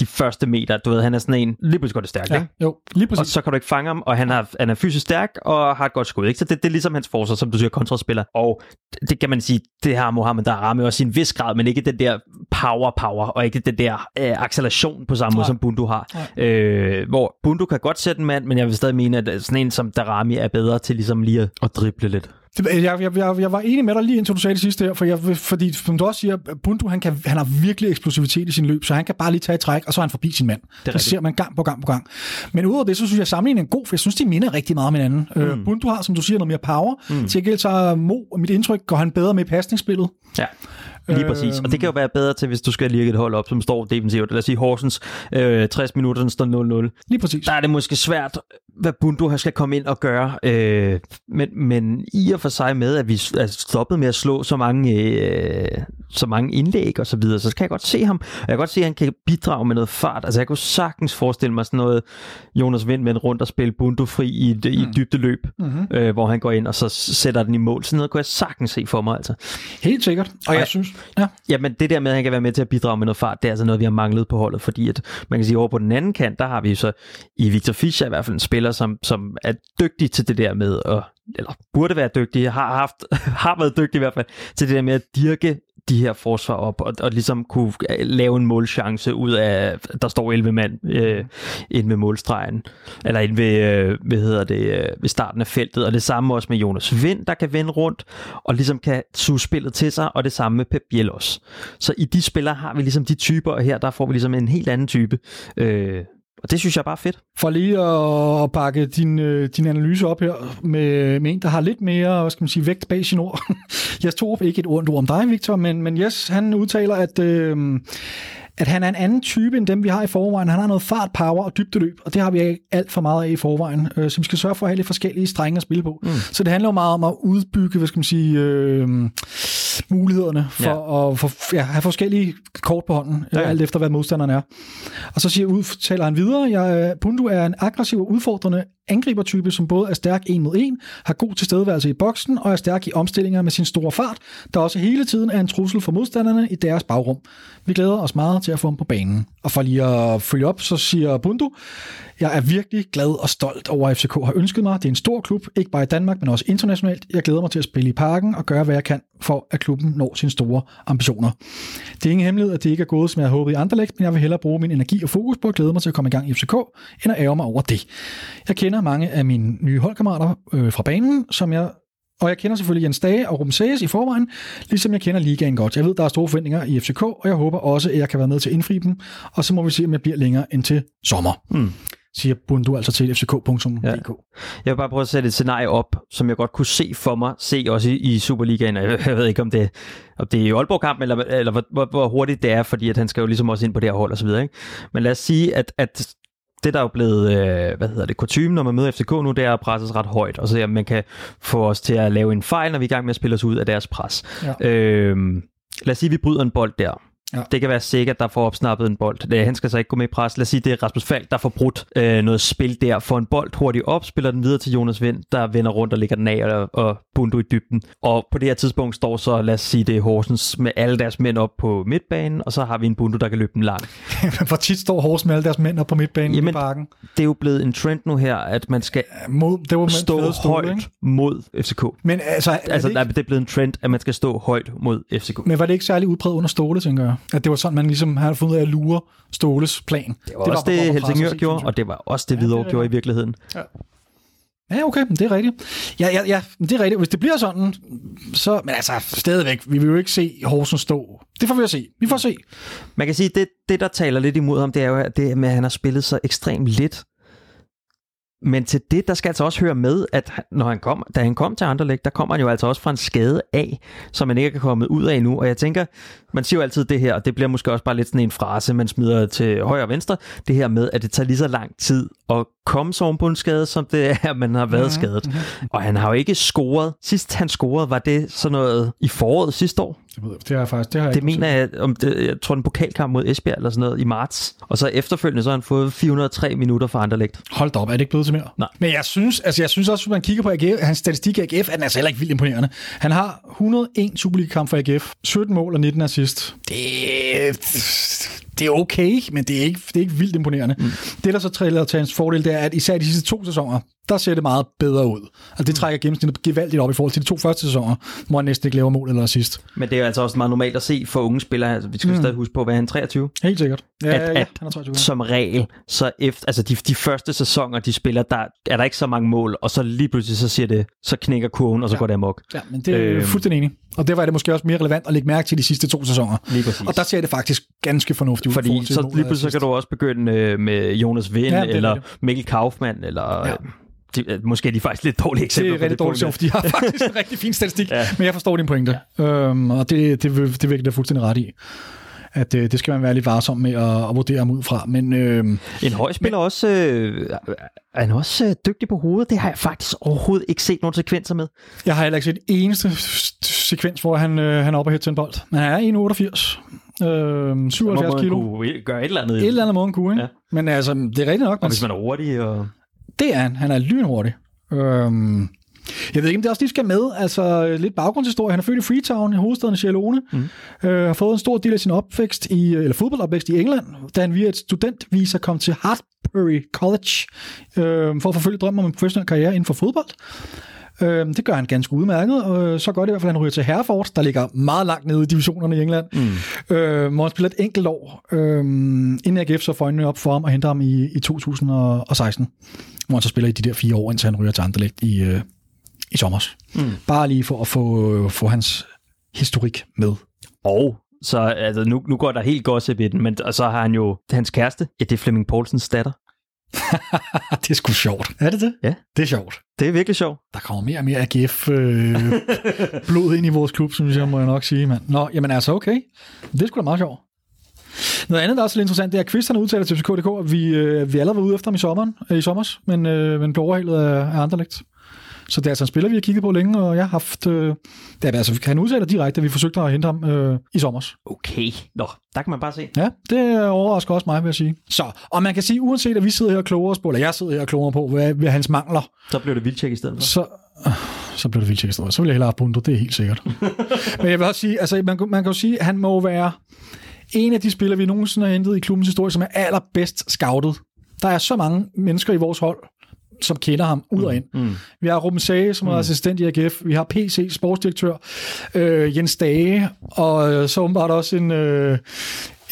de første meter. Du ved, han er sådan en, lige pludselig går det stærkt, ja, ikke? jo, lige Og præcis. så kan du ikke fange ham, og han, har, han er fysisk stærk og har et godt skud. Ikke? Så det, det er ligesom hans forsvar, som du siger, kontraspiller. Og det, det kan man sige, det har Mohamed Darami også i en vis grad, men ikke den der power-power, og ikke den der øh, acceleration på samme måde, som Bundu har. Øh, hvor Bundu kan godt sætte en mand, men jeg vil stadig mene, at sådan en som Darami er bedre til ligesom lige at, at drible lidt. Det, jeg, jeg, jeg, jeg var enig med dig lige indtil du sagde det sidste her, for jeg, fordi som du også siger, Bundu han, kan, han har virkelig eksplosivitet i sin løb, så han kan bare lige tage et træk, og så er han forbi sin mand. Det, det ser man gang på gang på gang. Men udover det, så synes jeg, sammenligningen er god, for jeg synes, de minder rigtig meget om hinanden. Mm. Øh, Bundu har, som du siger, noget mere power. Mm. Til gengæld så Mo, mit indtryk, går han bedre med i pasningsspillet. Ja. Lige præcis. Og det kan jo være bedre til, hvis du skal lirke et hold op, som står defensivt. Lad os sige Horsens øh, 60 minutter, den står 0-0. Lige præcis. der er det måske svært, hvad Bundu skal komme ind og gøre. Øh, men, men i og for sig med, at vi er stoppet med at slå så mange, øh, så mange indlæg og så videre, så kan jeg godt se ham. Og jeg kan godt se, at han kan bidrage med noget fart. Altså jeg kunne sagtens forestille mig sådan noget Jonas Vind med en rundt og spille Bundu fri i et, i et dybde løb, mm-hmm. øh, hvor han går ind og så sætter den i mål. Sådan noget kunne jeg sagtens se for mig. Altså. Helt sikkert. Og Ej. jeg synes, ja. Jamen det der med, at han kan være med til at bidrage med noget fart, det er altså noget, vi har manglet på holdet, fordi at man kan sige, over på den anden kant, der har vi så i Victor Fischer i hvert fald en spiller, som, som er dygtig til det der med at, eller burde være dygtig, har haft, <laughs> har været dygtig i hvert fald, til det der med at dirke de her forsvar op, og, og ligesom kunne lave en målchance ud af, der står 11 mand øh, inde ved målstregen, eller inde ved, øh, hvad hedder det, øh, ved starten af feltet, og det samme også med Jonas Vind, der kan vende rundt, og ligesom kan suge spillet til sig, og det samme med Pep Biel også. Så i de spillere har vi ligesom de typer, og her der får vi ligesom en helt anden type. Øh, og det synes jeg bare fedt. For lige at pakke din, øh, din analyse op her med, med en, der har lidt mere, hvad skal man sige, vægt bag sin ord. <laughs> jeg Torup, ikke et ondt ord om dig, Victor, men, men Jes, han udtaler, at, øh, at han er en anden type end dem, vi har i forvejen. Han har noget fart, power og dybdeløb, og det har vi ikke alt for meget af i forvejen. Øh, så vi skal sørge for at have lidt forskellige strenge at spille på. Mm. Så det handler jo meget om at udbygge, hvad skal man sige, øh, mulighederne for ja. at for, ja, have forskellige kort på hånden, ja. Alt efter hvad modstanderen er. Og så siger, udtaler han videre, jeg, Bundu er en aggressiv og udfordrende angribertype, som både er stærk en mod en, har god tilstedeværelse i boksen og er stærk i omstillinger med sin store fart, der også hele tiden er en trussel for modstanderne i deres bagrum. Vi glæder os meget til at få ham på banen. Og for lige at følge op, så siger Bundu, jeg er virkelig glad og stolt over, at FCK har ønsket mig. Det er en stor klub, ikke bare i Danmark, men også internationalt. Jeg glæder mig til at spille i parken og gøre, hvad jeg kan for, at klubben når sine store ambitioner. Det er ingen hemmelighed, at det ikke er gået, som jeg havde håbet i Anderlecht, men jeg vil hellere bruge min energi og fokus på at glæde mig til at komme i gang i FCK, end at ære mig over det. Jeg kender mange af mine nye holdkammerater øh, fra banen, som jeg og jeg kender selvfølgelig Jens Dage og Sages i forvejen, ligesom jeg kender ligaen godt. Jeg ved, der er store forventninger i FCK, og jeg håber også, at jeg kan være med til at indfri dem. Og så må vi se, om jeg bliver længere end til sommer. Mm. Siger Bundu altså til fck.dk. Ja. Jeg vil bare prøve at sætte et scenarie op, som jeg godt kunne se for mig, se også i, i Superligaen. Jeg, jeg ved ikke, om det, om det er i Aalborg-kamp, eller, eller hvor, hvor, hvor hurtigt det er, fordi at han skal jo ligesom også ind på det her hold og så videre. Ikke? Men lad os sige, at, at det der er jo blevet, øh, hvad hedder det, kutume, når man møder FCK nu, det er at presse os ret højt, og så at man kan få os til at lave en fejl, når vi er i gang med at spille os ud af deres pres. Ja. Øh, lad os sige, at vi bryder en bold der, Ja. Det kan være sikkert, der får opsnappet en bold. Det, han skal så ikke gå med i pres. Lad os sige, det er Rasmus Falk, der får brudt øh, noget spil der. Får en bold hurtigt op, spiller den videre til Jonas Vind, der vender rundt og ligger den af og, og Bundu i dybden. Og på det her tidspunkt står så, lad os sige, det er Horsens med alle deres mænd op på midtbanen, og så har vi en Bundu, der kan løbe den lang. <laughs> Hvor tit står Horsens med alle deres mænd op på midtbanen Jamen, i parken? Det er jo blevet en trend nu her, at man skal mod, det var stå stole, højt ikke? mod FCK. Men altså, altså det, ikke... det er blevet en trend, at man skal stå højt mod FCK. Men var det ikke særlig udbredt under Ståle, tænker jeg? At det var sådan, man ligesom havde fundet ud af at lure Ståles plan. Det var det også var, det, Helsingør gjorde, og det var også det, Hvidovre ja, gjorde i virkeligheden. Ja. Ja, okay, det er rigtigt. Ja, ja, ja, det er rigtigt. Hvis det bliver sådan, så... Men altså, stadigvæk, vi vil jo ikke se Horsens stå. Det får vi at se. Vi får se. Man kan sige, det, det der taler lidt imod ham, det er jo at det med, at han har spillet så ekstremt lidt men til det, der skal altså også høre med, at når han kom, da han kom til Anderlecht, der kommer han jo altså også fra en skade af, som man ikke er kommet ud af nu. Og jeg tænker, man siger jo altid det her, og det bliver måske også bare lidt sådan en frase, man smider til højre og venstre, det her med, at det tager lige så lang tid at komme så på en skade, som det er, at man har været mm-hmm. skadet. Og han har jo ikke scoret. Sidst han scorede, var det sådan noget i foråret sidste år. Det, det har jeg faktisk. Det, har jeg det mener jeg, om det, jeg tror, en pokalkamp mod Esbjerg eller sådan noget i marts. Og så efterfølgende, så har han fået 403 minutter for Anderlecht. Hold da op, er det ikke blevet til mere? Nej. Men jeg synes, altså jeg synes også, hvis man kigger på AGF, hans statistik i AGF, er den altså heller ikke vildt imponerende. Han har 101 Superliga-kamp for AGF, 17 mål og 19 assist. Det, det er okay, men det er ikke, det er ikke vildt imponerende. Mm. Det, der så triller til hans fordel, det er, at især de sidste to sæsoner, der ser det meget bedre ud. Altså det mm. trækker gennemsnittet gevaldigt op i forhold til de to første sæsoner, hvor han næsten ikke laver mål eller assist. Men det er altså også meget normalt at se for unge spillere, altså vi skal mm. stadig huske på, hvad han 23? Helt sikkert. Ja, at, ja, at han er 23. som regel, så efter, altså de, de første sæsoner, de spiller, der er der ikke så mange mål, og så lige pludselig så siger det, så knækker kurven, og så ja. går det amok. Ja, men det er øhm. fuldstændig enig. Og det var det måske også mere relevant at lægge mærke til de sidste to sæsoner. Lige Og der ser det faktisk ganske fornuftigt ud. Fordi så lige pludselig så kan du også begynde øh, med Jonas Vind, ja, eller Mikkel Kaufmann, eller... Ja de, øh, måske er de faktisk lidt dårlige eksempler. Det er rigtig dårligt, for de har <laughs> faktisk en rigtig fin statistik, ja. men jeg forstår din pointe. Ja. Øhm, og det, det, det, det virker fuldstændig ret i at øh, det skal man være lidt varsom med at, at vurdere ham ud fra. Men, øh, en høj spiller men, også, øh, er han også øh, dygtig på hovedet? Det har jeg faktisk overhovedet ikke set nogen sekvenser med. Jeg har heller ikke set eneste sekvens, hvor han, øh, han er oppe og til en bold. Men han er 1,88. Øh, 77 kilo. Kunne gøre et eller andet. Et eller andet måde, kunne, ikke? Ja. Men altså, det er rigtigt nok. Og hvis man er hurtig og... Det er han. Han er lynhurtig. Øhm, jeg ved ikke, om det også lige skal med. Altså, lidt baggrundshistorie. Han er født i Freetown, i hovedstaden Sierra mm. øh, har fået en stor del af sin opvækst i, eller fodboldopvækst i England, da han via et studentvisa kom til Hartbury College øh, for at forfølge drømmen om en professionel karriere inden for fodbold. Øh, det gør han ganske udmærket, og så gør det i hvert fald, han ryger til Herford, der ligger meget langt nede i divisionerne i England, mm. øh, hvor han spiller et enkelt år, øh, inden AGF så får øjnene op for ham og henter ham i, i 2016, hvor han så spiller i de der fire år, indtil han ryger til Anderlecht i, øh, i sommer. Mm. Bare lige for at få, få hans historik med. Og så altså, nu, nu går der helt godt i den, men og så har han jo hans kæreste, ja, det er Flemming Poulsens datter. <laughs> det er sgu sjovt. Er det det? Ja. Det er sjovt. Det er virkelig sjovt. Der kommer mere og mere AGF øh, <laughs> blod ind i vores klub, synes jeg, må jeg nok sige. Mand. Nå, jamen altså, okay. Det er sgu da meget sjovt. Noget andet, der er også lidt interessant, det er, at Kvist har udtalt til FCK.dk, at vi, øh, vi allerede var ude efter ham i sommeren, øh, i sommers, men, øh, men blev overhalet af, af Anderlecht. Så det er altså en spiller, vi har kigget på længe, og jeg har haft... Øh, det er, altså, han udtaler direkte, at vi forsøgte at hente ham øh, i sommer. Okay, nå, der kan man bare se. Ja, det overrasker også mig, vil jeg sige. Så, og man kan sige, uanset at vi sidder her og kloger os på, eller jeg sidder her og kloger på, hvad, hvad hans mangler. Så bliver det vildtjek i stedet for. Så, øh, så bliver det vildtjek i stedet. Så vil jeg hellere have Bundu, det er helt sikkert. <laughs> Men jeg vil også sige, altså man, man kan jo sige, at han må være en af de spillere, vi nogensinde har hentet i klubbens historie, som er allerbedst scoutet. Der er så mange mennesker i vores hold, som kender ham ud og ind. Mm. Mm. Vi har Ruben Sage, som er mm. assistent i AGF. Vi har PC, sportsdirektør, øh, Jens Dage, og øh, så åbenbart også en, øh,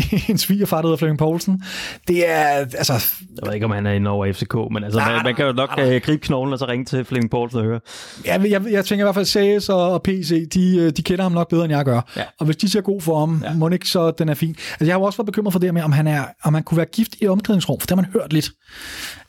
<laughs> en svigerfar, der hedder Flemming Poulsen. Det er, altså... Jeg ved ikke, om han er inde over FCK, men altså, nej, man, man kan jo nok nej, uh, gribe knoglen og så ringe til Flemming Poulsen og høre. Jeg, jeg, jeg tænker i hvert fald, Sages og PC, de, øh, de kender ham nok bedre, end jeg gør. Ja. Og hvis de ser god for ham, ja. må ikke så den er fin. Altså, jeg har jo også været bekymret for det med, om han, er, om han kunne være gift i omklædningsrum, for det har man hørt lidt.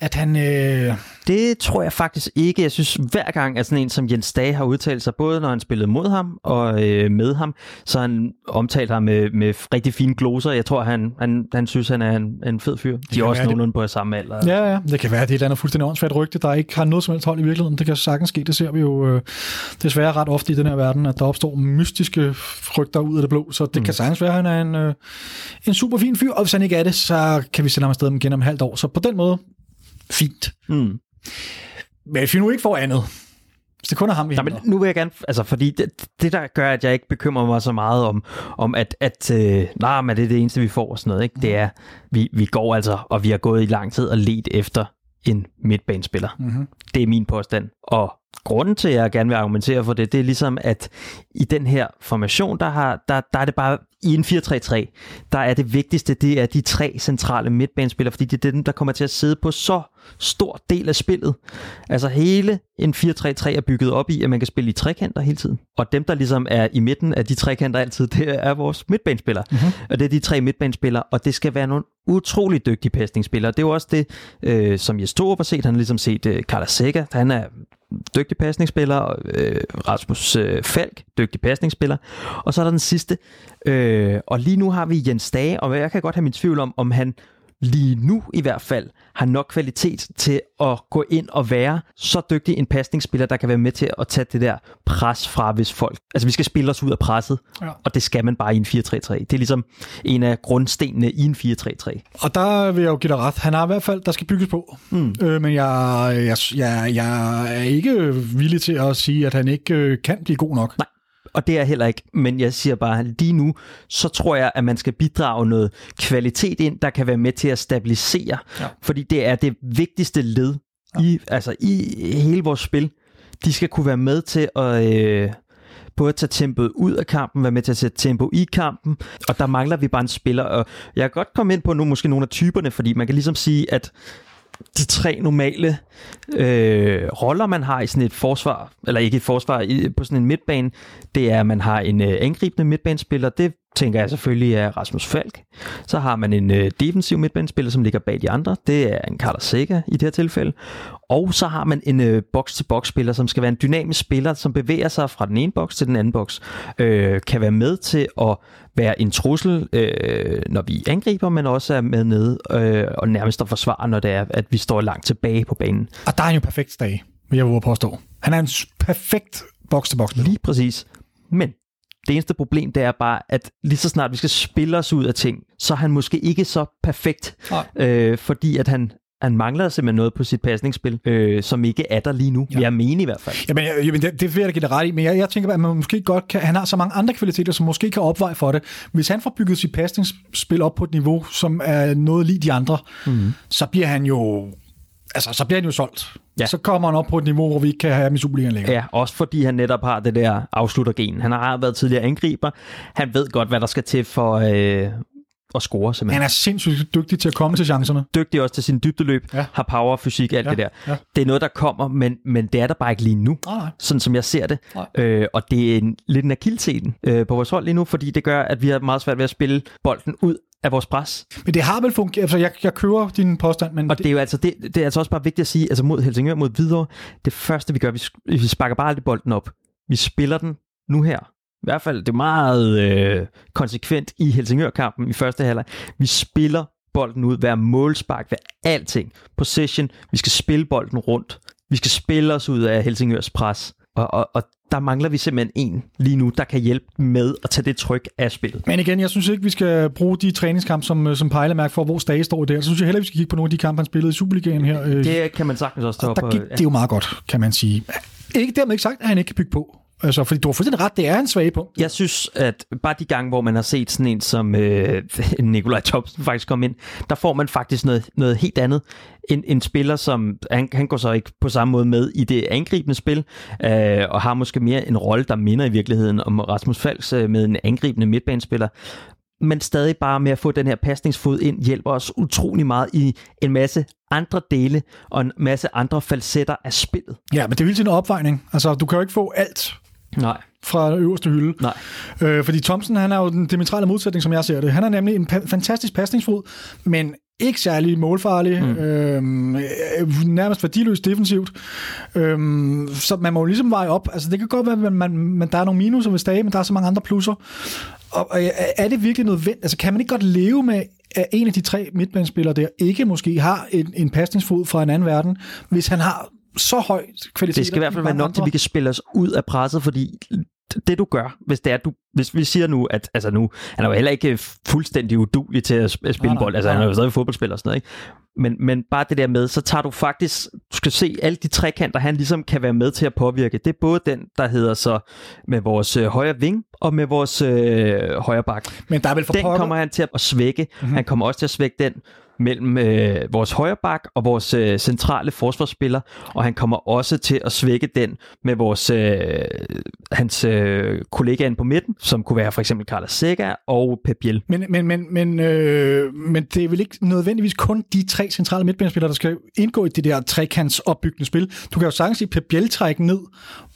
At han... Øh... Det tror jeg faktisk ikke. Jeg synes, hver gang, at sådan en som Jens Dage har udtalt sig, både når han spillede mod ham og øh, med ham, så han omtalt ham med, med rigtig fine gloser Jeg tror, han, han, han synes, han er en, en fed fyr. De er også være, det- nogenlunde på samme alder. Ja, ja. Det kan være, det er et eller andet fuldstændig åndssvagt rygte, der ikke har noget som helst hold i virkeligheden. Det kan sagtens ske. Det ser vi jo øh, desværre ret ofte i den her verden, at der opstår mystiske rygter ud af det blå. Så det mm. kan sagtens være, at han er en, øh, en super fin fyr. Og hvis han ikke er det, så kan vi sende ham afsted igen om halvt år. Så på den måde, fint. Mm. Men hvis vi nu ikke får andet, hvis det kun er ham, vi Nej, men nu vil jeg gerne, altså fordi det, det der gør, at jeg ikke bekymrer mig så meget om, om at, at øh, nej, men det er det eneste, vi får og sådan noget, ikke? det er, vi, vi går altså, og vi har gået i lang tid og let efter en midtbanespiller. Mm-hmm. Det er min påstand. Og grunden til, at jeg gerne vil argumentere for det, det er ligesom, at i den her formation, der, har, der, der er det bare i en 4-3-3, der er det vigtigste, det er de tre centrale midtbanespillere, fordi det er dem, der kommer til at sidde på så stor del af spillet. Altså hele en 4-3-3 er bygget op i, at man kan spille i trekanter hele tiden. Og dem, der ligesom er i midten af de trekanter altid, <laughs> det er vores midtbanespillere. Mm-hmm. Og det er de tre midtbanespillere, og det skal være nogle utrolig dygtige pasningsspillere. Det er jo også det, øh, som Jes Torup har set. Han har ligesom set øh, Sækker, han er dygtig pasningsspiller, og øh, Rasmus øh, Falk, dygtig pasningsspiller. Og så er der den sidste, øh, og lige nu har vi Jens Dage, og jeg kan godt have min tvivl om, om han lige nu i hvert fald har nok kvalitet til at gå ind og være så dygtig en pasningsspiller, der kan være med til at tage det der pres fra, hvis folk... Altså, vi skal spille os ud af presset, Ja. og det skal man bare i en 4-3-3. Det er ligesom en af grundstenene i en 4-3-3. Og der vil jeg jo give dig ret. Han har i hvert fald, der skal bygges på. Mm. Øh, men jeg, jeg, jeg, jeg er ikke villig til at sige, at han ikke øh, kan blive god nok. Nej. Og det er heller ikke, men jeg siger bare, lige nu, så tror jeg, at man skal bidrage noget kvalitet ind, der kan være med til at stabilisere. Ja. Fordi det er det vigtigste led i, altså i hele vores spil. De skal kunne være med til at øh, både at tage tempoet ud af kampen, være med til at sætte tempo i kampen, og der mangler vi bare en spiller. Og jeg kan godt komme ind på nu måske nogle af typerne, fordi man kan ligesom sige, at de tre normale øh, roller, man har i sådan et forsvar, eller ikke et forsvar, i, på sådan en midtbane, det er, at man har en øh, angribende midtbanespiller. Det tænker jeg selvfølgelig er Rasmus Falk. Så har man en øh, defensiv midtbanespiller, som ligger bag de andre. Det er en Carlos Sega i det her tilfælde. Og så har man en øh, box-til-box-spiller, som skal være en dynamisk spiller, som bevæger sig fra den ene boks til den anden boks. Øh, kan være med til at være en trussel, øh, når vi angriber, men også er med nede øh, og nærmest at forsvare, når det er, at vi står langt tilbage på banen. Og der er han jo perfekt dag, vil jeg våge påstå. Han er en perfekt box-to-box Lige præcis. Men det eneste problem, det er bare, at lige så snart vi skal spille os ud af ting, så er han måske ikke så perfekt, Nej. øh, fordi at han, han mangler simpelthen noget på sit pasningsspil, øh, som ikke er der lige nu. Ja. Jeg mener i hvert fald. Jamen, jeg- jamen det, det vil jeg da give dig ret i, men jeg, jeg tænker, at man måske godt kan, han har så mange andre kvaliteter, som måske kan opveje for det. Hvis han får bygget sit pasningsspil op på et niveau, som er noget lige de andre, mm. så bliver han jo altså, så bliver han jo solgt. Ja. Så kommer han op på et niveau, hvor vi ikke kan have ham i Superligaen længere. Ja, også fordi han netop har det der afsluttergen. Han har været tidligere angriber. Han ved godt, hvad der skal til for øh, at score, simpelthen. Han er sindssygt dygtig til at komme til chancerne. dygtig også til sin dybdeløb, Ja. har power, fysik, alt Ja, det der. ja. Det er noget, der kommer, men, men det er der bare ikke lige nu. Nej. Sådan som jeg ser det. Nej. Øh, og det er en, lidt en akilteten øh, på vores hold lige nu, fordi det gør, at vi har meget svært ved at spille bolden ud af vores pres. Men det har vel fungeret. Altså, jeg, jeg kører din påstand, men Og det er jo altså, det, det er altså også bare vigtigt at sige, altså mod Helsingør, mod Hvidovre, det første vi gør, vi, vi sparker bare aldrig bolden op. Vi spiller den nu her. I hvert fald, det er meget øh, konsekvent i Helsingør-kampen i første halvleg. Vi spiller bolden ud, hver målspark, hver alting. Possession, vi skal spille bolden rundt. Vi skal spille os ud af Helsingørs pres. Og, og, og der mangler vi simpelthen en lige nu, der kan hjælpe med at tage det tryk af spillet. Men igen, jeg synes ikke, vi skal bruge de træningskampe som, øh, som pejlemærke for, hvor Stage står der. Så synes jeg heller, vi skal kigge på nogle af de kampe, han spillede i Superligaen her. Øh, Det kan man sagtens også tage op. der og- gik det jo meget godt, kan man sige. Ikke dermed ikke sagt, at han ikke kan bygge på. Altså, fordi du har fuldstændig ret, det er en svage punkt. Jeg synes, at bare de gange, hvor man har set sådan en som øh, <laughs> Nikolaj Thomsen faktisk komme ind, der får man faktisk noget, noget helt andet. En, en spiller, som han, han går så ikke på samme måde med i det angribende spil, øh, og har måske mere en rolle, der minder i virkeligheden om Rasmus Falks øh, med en angribende midtbanespiller. Men stadig bare med at få den her pasningsfod ind, hjælper os utrolig meget i en masse andre dele og en masse andre falsetter af spillet. Ja, men det er jo hele tiden en opvejning. Altså, du kan jo ikke få alt Nej, fra øverste hylde. nej. Øh, fordi Thomsen, han er jo den diametrale modsætning, som jeg ser det. Han er nemlig en pa- fantastisk pasningsfod, men ikke særlig målfarlig, mm. øhm, øh, nærmest værdiløs defensivt. Øhm, så man må jo ligesom veje op. Altså det kan godt være, at man, man, man, der er nogle minuser ved Stage, men der er så mange andre plusser. Og, og er det virkelig nødvendigt? Altså kan man ikke godt leve med, at en af de tre midtbanespillere der ikke måske har en, en pasningsfod fra en anden verden, hvis han har så høj kvalitet. Det skal i hvert fald være nok til, at vi kan spille os ud af presset, fordi det du gør, hvis det er, du, hvis vi siger nu, at altså nu, han er jo heller ikke fuldstændig udulig til at spille nej, bold, altså han er jo stadig fodboldspiller og sådan noget, ikke? Men, men bare det der med, så tager du faktisk, du skal se alle de trekanter, han ligesom kan være med til at påvirke. Det er både den, der hedder så med vores øh, højre ving og med vores øh, højre bak. Men der er vel for den pokker. kommer han til at svække. Mm-hmm. Han kommer også til at svække den mellem øh, vores højre bak og vores øh, centrale forsvarsspiller, og han kommer også til at svække den med vores øh, hans øh, kollega på midten, som kunne være for eksempel Carlos Sega og Pep Biel. Men, men, men, men, øh, men det er vel ikke nødvendigvis kun de tre centrale midtbanespillere, der skal indgå i det der trekants opbyggende spil. Du kan jo sagtens sige Pep Biel trække ned,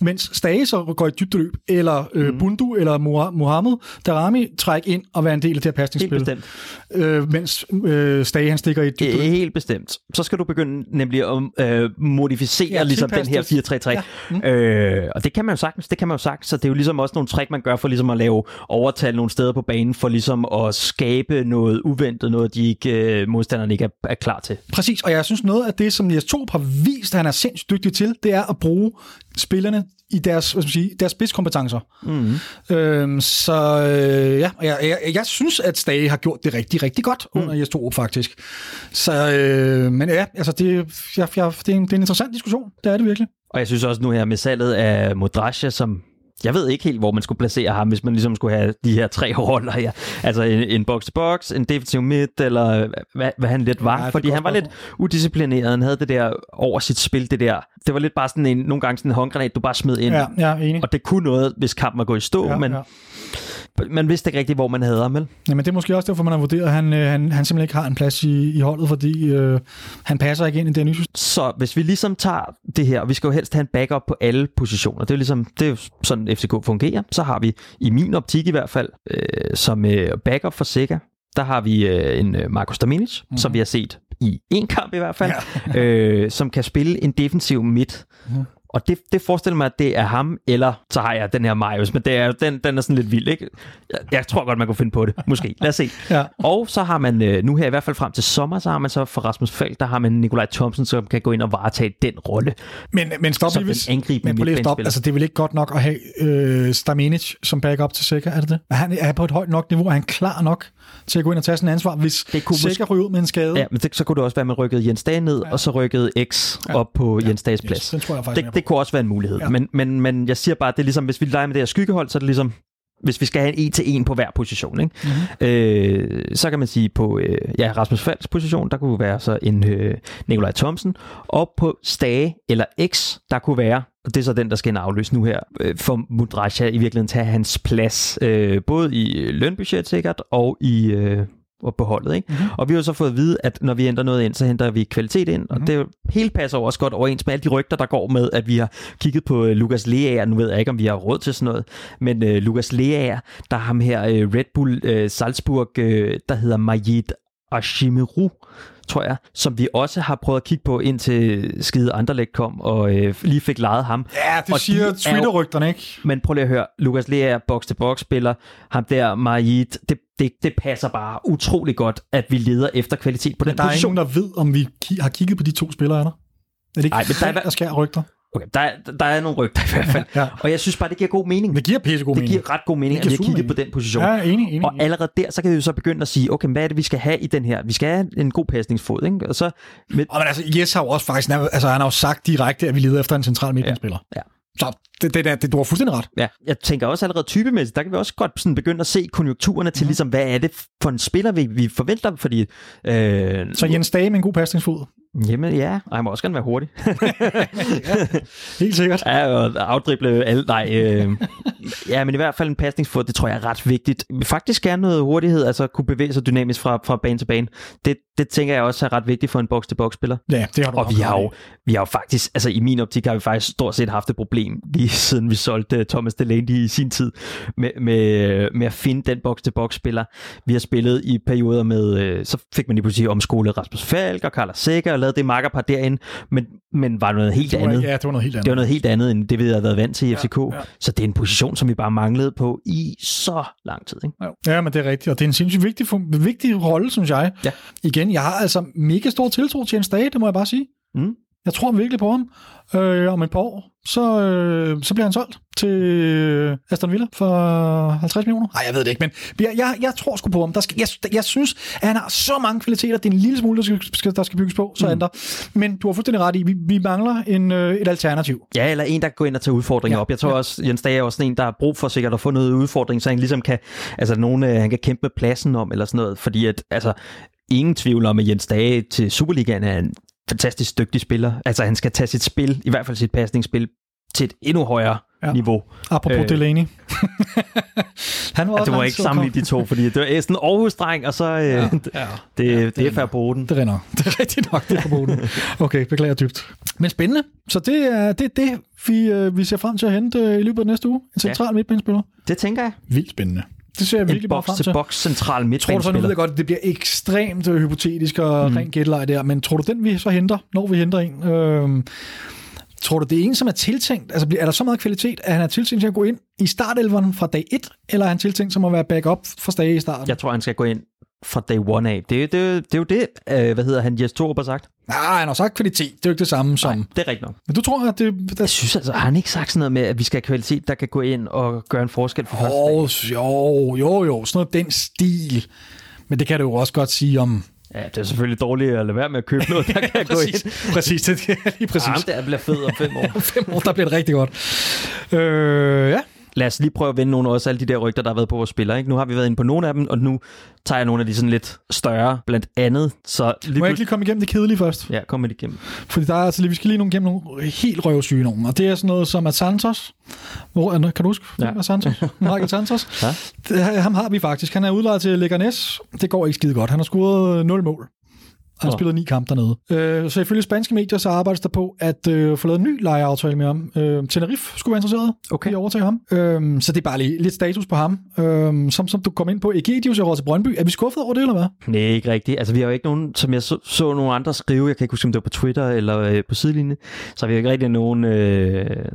mens Stage så går i dybdeløb, eller øh, mm. Bundu eller Mohamed Darami trække ind og være en del af det her pasningsspil. Helt bestemt. Øh, mens øh, Stage han stikker i et dybdeløb. Helt bestemt. Så skal du begynde nemlig at øh, modificere Ja, ligesom den her tilpasse det. 4-3-3. Ja. Mm. Øh, og det kan man jo sagtens, det kan man jo sagtens. Så det er jo ligesom også nogle trick, man gør for ligesom at lave overtal nogle steder på banen, for ligesom at skabe noget uventet, noget de ikke, øh, modstanderne ikke er, er klar til. Præcis, og jeg synes noget af det, som Jes Torup har vist, at han er sindssygt dygtig til, det er at bruge spillerne i deres, hvad skal man sige, deres spidskompetencer. Mm-hmm. Øhm, så øh, ja, jeg, jeg, jeg synes, at Stage har gjort det rigtig, rigtig godt under Jes Torup, faktisk. Så, øh, men ja, altså det, jeg, jeg, det, er en, det er en interessant diskussion, det er det virkelig. Og jeg synes også nu her med salget af Modrasja, som jeg ved ikke helt, hvor man skulle placere ham, hvis man ligesom skulle have de her tre <laughs> roller her. Altså en, en box-to-box, en defensiv midt, eller hvad, hvad han lidt var. Ja, Fordi han var lidt udisciplineret. Han havde det der over sit spil, det der. Det var lidt bare sådan en, nogle gange sådan en håndgranat, du bare smed ind. Ja, er enig. Og det kunne noget, hvis kampen var gået i stå, Ja, men ja. Man vidste ikke rigtigt, hvor man havde ham, vel? Jamen, det er måske også derfor, man har vurderet, at han, øh, han, han simpelthen ikke har en plads i, i holdet, fordi øh, han passer ikke ind i det nye system. Så hvis vi ligesom tager det her, og vi skal jo helst have en backup på alle positioner, det er jo ligesom, det er jo sådan FCK fungerer, så har vi i min optik i hvert fald, øh, som øh, backup for Sega, der har vi øh, en øh, Marcos Dominic, mm-hmm. som vi har set i en kamp i hvert fald, ja. <laughs> øh, som kan spille en defensiv midt. Mm-hmm. Og det, det forestiller mig, at det er ham, eller så har jeg den her Marius, men det er, den, den er sådan lidt vild, ikke? Jeg, jeg tror godt, man kunne finde på det, måske. Lad os se. <laughs> Ja. Og så har man øh, nu her i hvert fald frem til sommer, så har man så for Rasmus Falk, der har man Nikolaj Thomsen, som kan gå ind og varetage den rolle. Men, men stop lige, hvis, men prøv lige midtbanespiller. Altså, det er vel ikke godt nok at have øh, Stamenic som backup til Sikker, er det det? Er han er på et højt nok niveau? Er han klar nok til at gå ind og tage en ansvar, hvis Det kunne Sikker ryger ud med en skade? Ja, men det, så kunne det også være, at man rykkede Jens Dage ned, ja. og så rykkede X ja. op på ja. Jens Dages Yes, plads. den tror jeg faktisk det kunne også være en mulighed. Ja. Men, men, men jeg siger bare, at det er ligesom, hvis vi leger med det her skyggehold, så er det ligesom, hvis vi skal have en en til en på hver position, ikke? Mhm. Mm-hmm. Øh, så kan man sige på øh, ja, Rasmus Falks position, der kunne være så en øh, Nikolaj Thomsen, og på Stage eller X, der kunne være, og det er så den, der skal ind afløse nu her, øh, for Mudrasja i virkeligheden tage hans plads, øh, både i lønbudget sikkert, og i... Øh, på holdet, ikke? Mm-hmm. Og vi har så fået at vide, at når vi ændrer noget ind, så henter vi kvalitet ind, og det er jo helt passer også godt overens med alle de rygter, der går med, at vi har kigget på øh, Lukas Leaer. Nu ved jeg ikke, om vi har råd til sådan noget, men øh, Lukas Leaer, der er ham her øh, Red Bull øh, Salzburg, øh, der hedder Majid Ashimeru, tror jeg, som vi også har prøvet at kigge på, indtil skide Anderlecht kom, og øh, lige fik lejet ham. Ja, det Og siger de er Twitter-rygterne, ikke? Men prøv lige at høre, Lukas Lea, box-to-box spiller, ham der, Majid, det, det, det passer bare utrolig godt, at vi leder efter kvalitet på den Der er position. ingen, der ved, om vi ki- har kigget på de to spillere, er der? Er det ikke Ej, men der er- der, der skær rygter? Okay, der, er, der er nogle rygter i hvert fald, Ja. og jeg synes bare, det giver god mening. Det giver pissegod Det mening. giver ret god mening, Det at vi har kigget på den position. Ja, enig, enig. Og allerede der, så kan vi jo så begynde at sige, okay, hvad er det, vi skal have i den her? Vi skal have en god pasningsfod, ikke? Og så med, Og men altså, Jes har jo også faktisk, altså han har jo sagt direkte, at vi leder efter en central midtbanespiller. ja. Så det, det, det, det, du har fuldstændig ret. Ja, jeg tænker også allerede typemæssigt, der kan vi også godt sådan begynde at se konjunkturerne til, ligesom, hvad er det for en spiller, vi, vi forventer, fordi... Øh, Så Jens Dage med en god pasningsfod. Jamen ja, og han må også gerne være hurtig. <laughs> Helt sikkert. ja, og afdrible alle... Nej, øh, ja, men i hvert fald en pasningsfod, det tror jeg er ret vigtigt. Faktisk gerne noget hurtighed, altså kunne bevæge sig dynamisk fra, fra bane til bane. Det, det tænker jeg også er ret vigtigt for en box-til-box-spiller. Ja, det har du Og vi har jo, vi har jo faktisk, altså i min optik har vi faktisk stort set haft et problem, lige <laughs> siden vi solgte Thomas Delaney i sin tid, med, med, med at finde den box-til-box-spiller. Vi har spillet i perioder med, øh, så fik man lige pludselig omskolet Rasmus Falk og Carlos Sækker og lavet det makkerpar derinde, men, men var noget helt Det var, andet. ja, det var noget helt andet. Det var noget helt andet, end det vi havde været vant til i FCK. ja. Så det er en position, som vi bare manglede på i så lang tid. Ikke? Ja. Ja, men det er rigtigt, og det er en sindssygt vigtig, vigtig rolle, synes jeg. Ja. Igen, jeg har altså mega stor tiltro til Jens Dage, det må jeg bare sige. Mm. Jeg tror virkelig på ham. Øh, om et par år, så, øh, så bliver han solgt til øh, Aston Villa for 50 millioner. Nej, jeg ved det ikke, men jeg, jeg, jeg tror sgu på ham. Der skal, jeg, jeg synes, at han har så mange kvaliteter. Det er en lille smule, der skal, der skal bygges på, så mm. andre. Men du har fuldstændig ret i, vi, vi mangler en, øh, et alternativ. Ja, eller en, der kan gå ind og tage udfordringer Ja, op. Jeg tror ja. også, Jens Dage er også en, der har brug for sikkert at få noget udfordring, så han ligesom kan, altså nogen, øh, han kan kæmpe med pladsen om, eller sådan noget, fordi at, altså, ingen tvivl om, at Jens Dage til Superligaen er en fantastisk dygtig spiller. Altså, han skal tage sit spil, i hvert fald sit pasningsspil, til et endnu højere Ja. niveau. Apropos øh. Delaney. <laughs> han var du må lang ikke sammenligne de to, fordi det er sådan en Aarhus-dreng, og så øh, ja, <laughs> Ja, det, ja. det, det, det er er- færre på den. Det rinder. Det er rigtigt nok, det er på boden. Okay, beklager dybt. Men spændende. Så det er det, er det vi, øh, vi ser frem til at hente øh, i løbet af næste uge. En central ja. midtbanespiller. Det tænker jeg. Vildt spændende. Det ser jeg virkelig meget frem til. box-til-box central Tror du så, nu ved midtbanespiller. jeg godt, at det bliver ekstremt øh, hypotetisk og mm. rent gættelej der, men tror du, den vi så henter, når vi henter en, øh, tror du, det er en, som er tiltænkt, altså er der så meget kvalitet, at han er tiltænkt til at gå ind i startelveren fra dag 1, eller er han tiltænkt som at være backup fra Stage i starten? Jeg tror, han skal gå ind fra day one af. Det, det, det er jo det, øh, hvad hedder han, Jes Torup har sagt. Nej, han har sagt kvalitet. Det er jo ikke det samme som... Nej, det er rigtigt nok. Men du tror, at det... Jeg Der... synes altså, har han ikke sagt sådan noget med, at vi skal have kvalitet, der kan gå ind og gøre en forskel for første dag? Jo, jo, jo, sådan noget den stil. Men det kan du jo også godt sige om... Ja, det er selvfølgelig dårligt at lade være med at købe noget, der <laughs> kan gå ind. præcis, præcis, det er <laughs> lige præcis. Ham der bliver fed om fem år. Om <laughs> fem år, der bliver det rigtig godt. Øh, ja, Lad os lige prøve at vende nogle af også alle de der rygter, der har været på vores spillere. Ikke? Nu har vi været inde på nogle af dem, og nu tager jeg nogle af de sådan lidt større, blandt andet. Så lige må jeg ikke lige komme igennem det kedelige først? Ja, kom med det igennem. Fordi der er altså lige, vi skal lige nogle, gennem nogle helt røvsyge nogen. Og det er sådan noget som at Santos. Hvor, er- kan du huske, Ja. ja. Santos? <laughs> Michael Santos. Ja. Det, ham har vi faktisk. Han er udlejet til Leganes. Det går ikke skide godt. Han har scoret 0 mål. Han spillet ni kampe dernede. Øh, så ifølge spanske medier, så arbejdes der på at øh, få lavet en ny lejeaftale med ham. Øh, Tenerife skulle være interesseret Okay. i at overtage ham. Øh, så det er bare lige lidt status på ham. Øh, som, som du kom ind på, Egidius er råd til Brøndby. Er vi skuffet over det, eller hvad? Nej, ikke rigtigt. Altså, vi har jo ikke nogen, som jeg så, så nogle andre skrive, jeg kan ikke huske, om det var på Twitter eller øh, på sidelinjen, så har vi jo ikke rigtig nogen øh,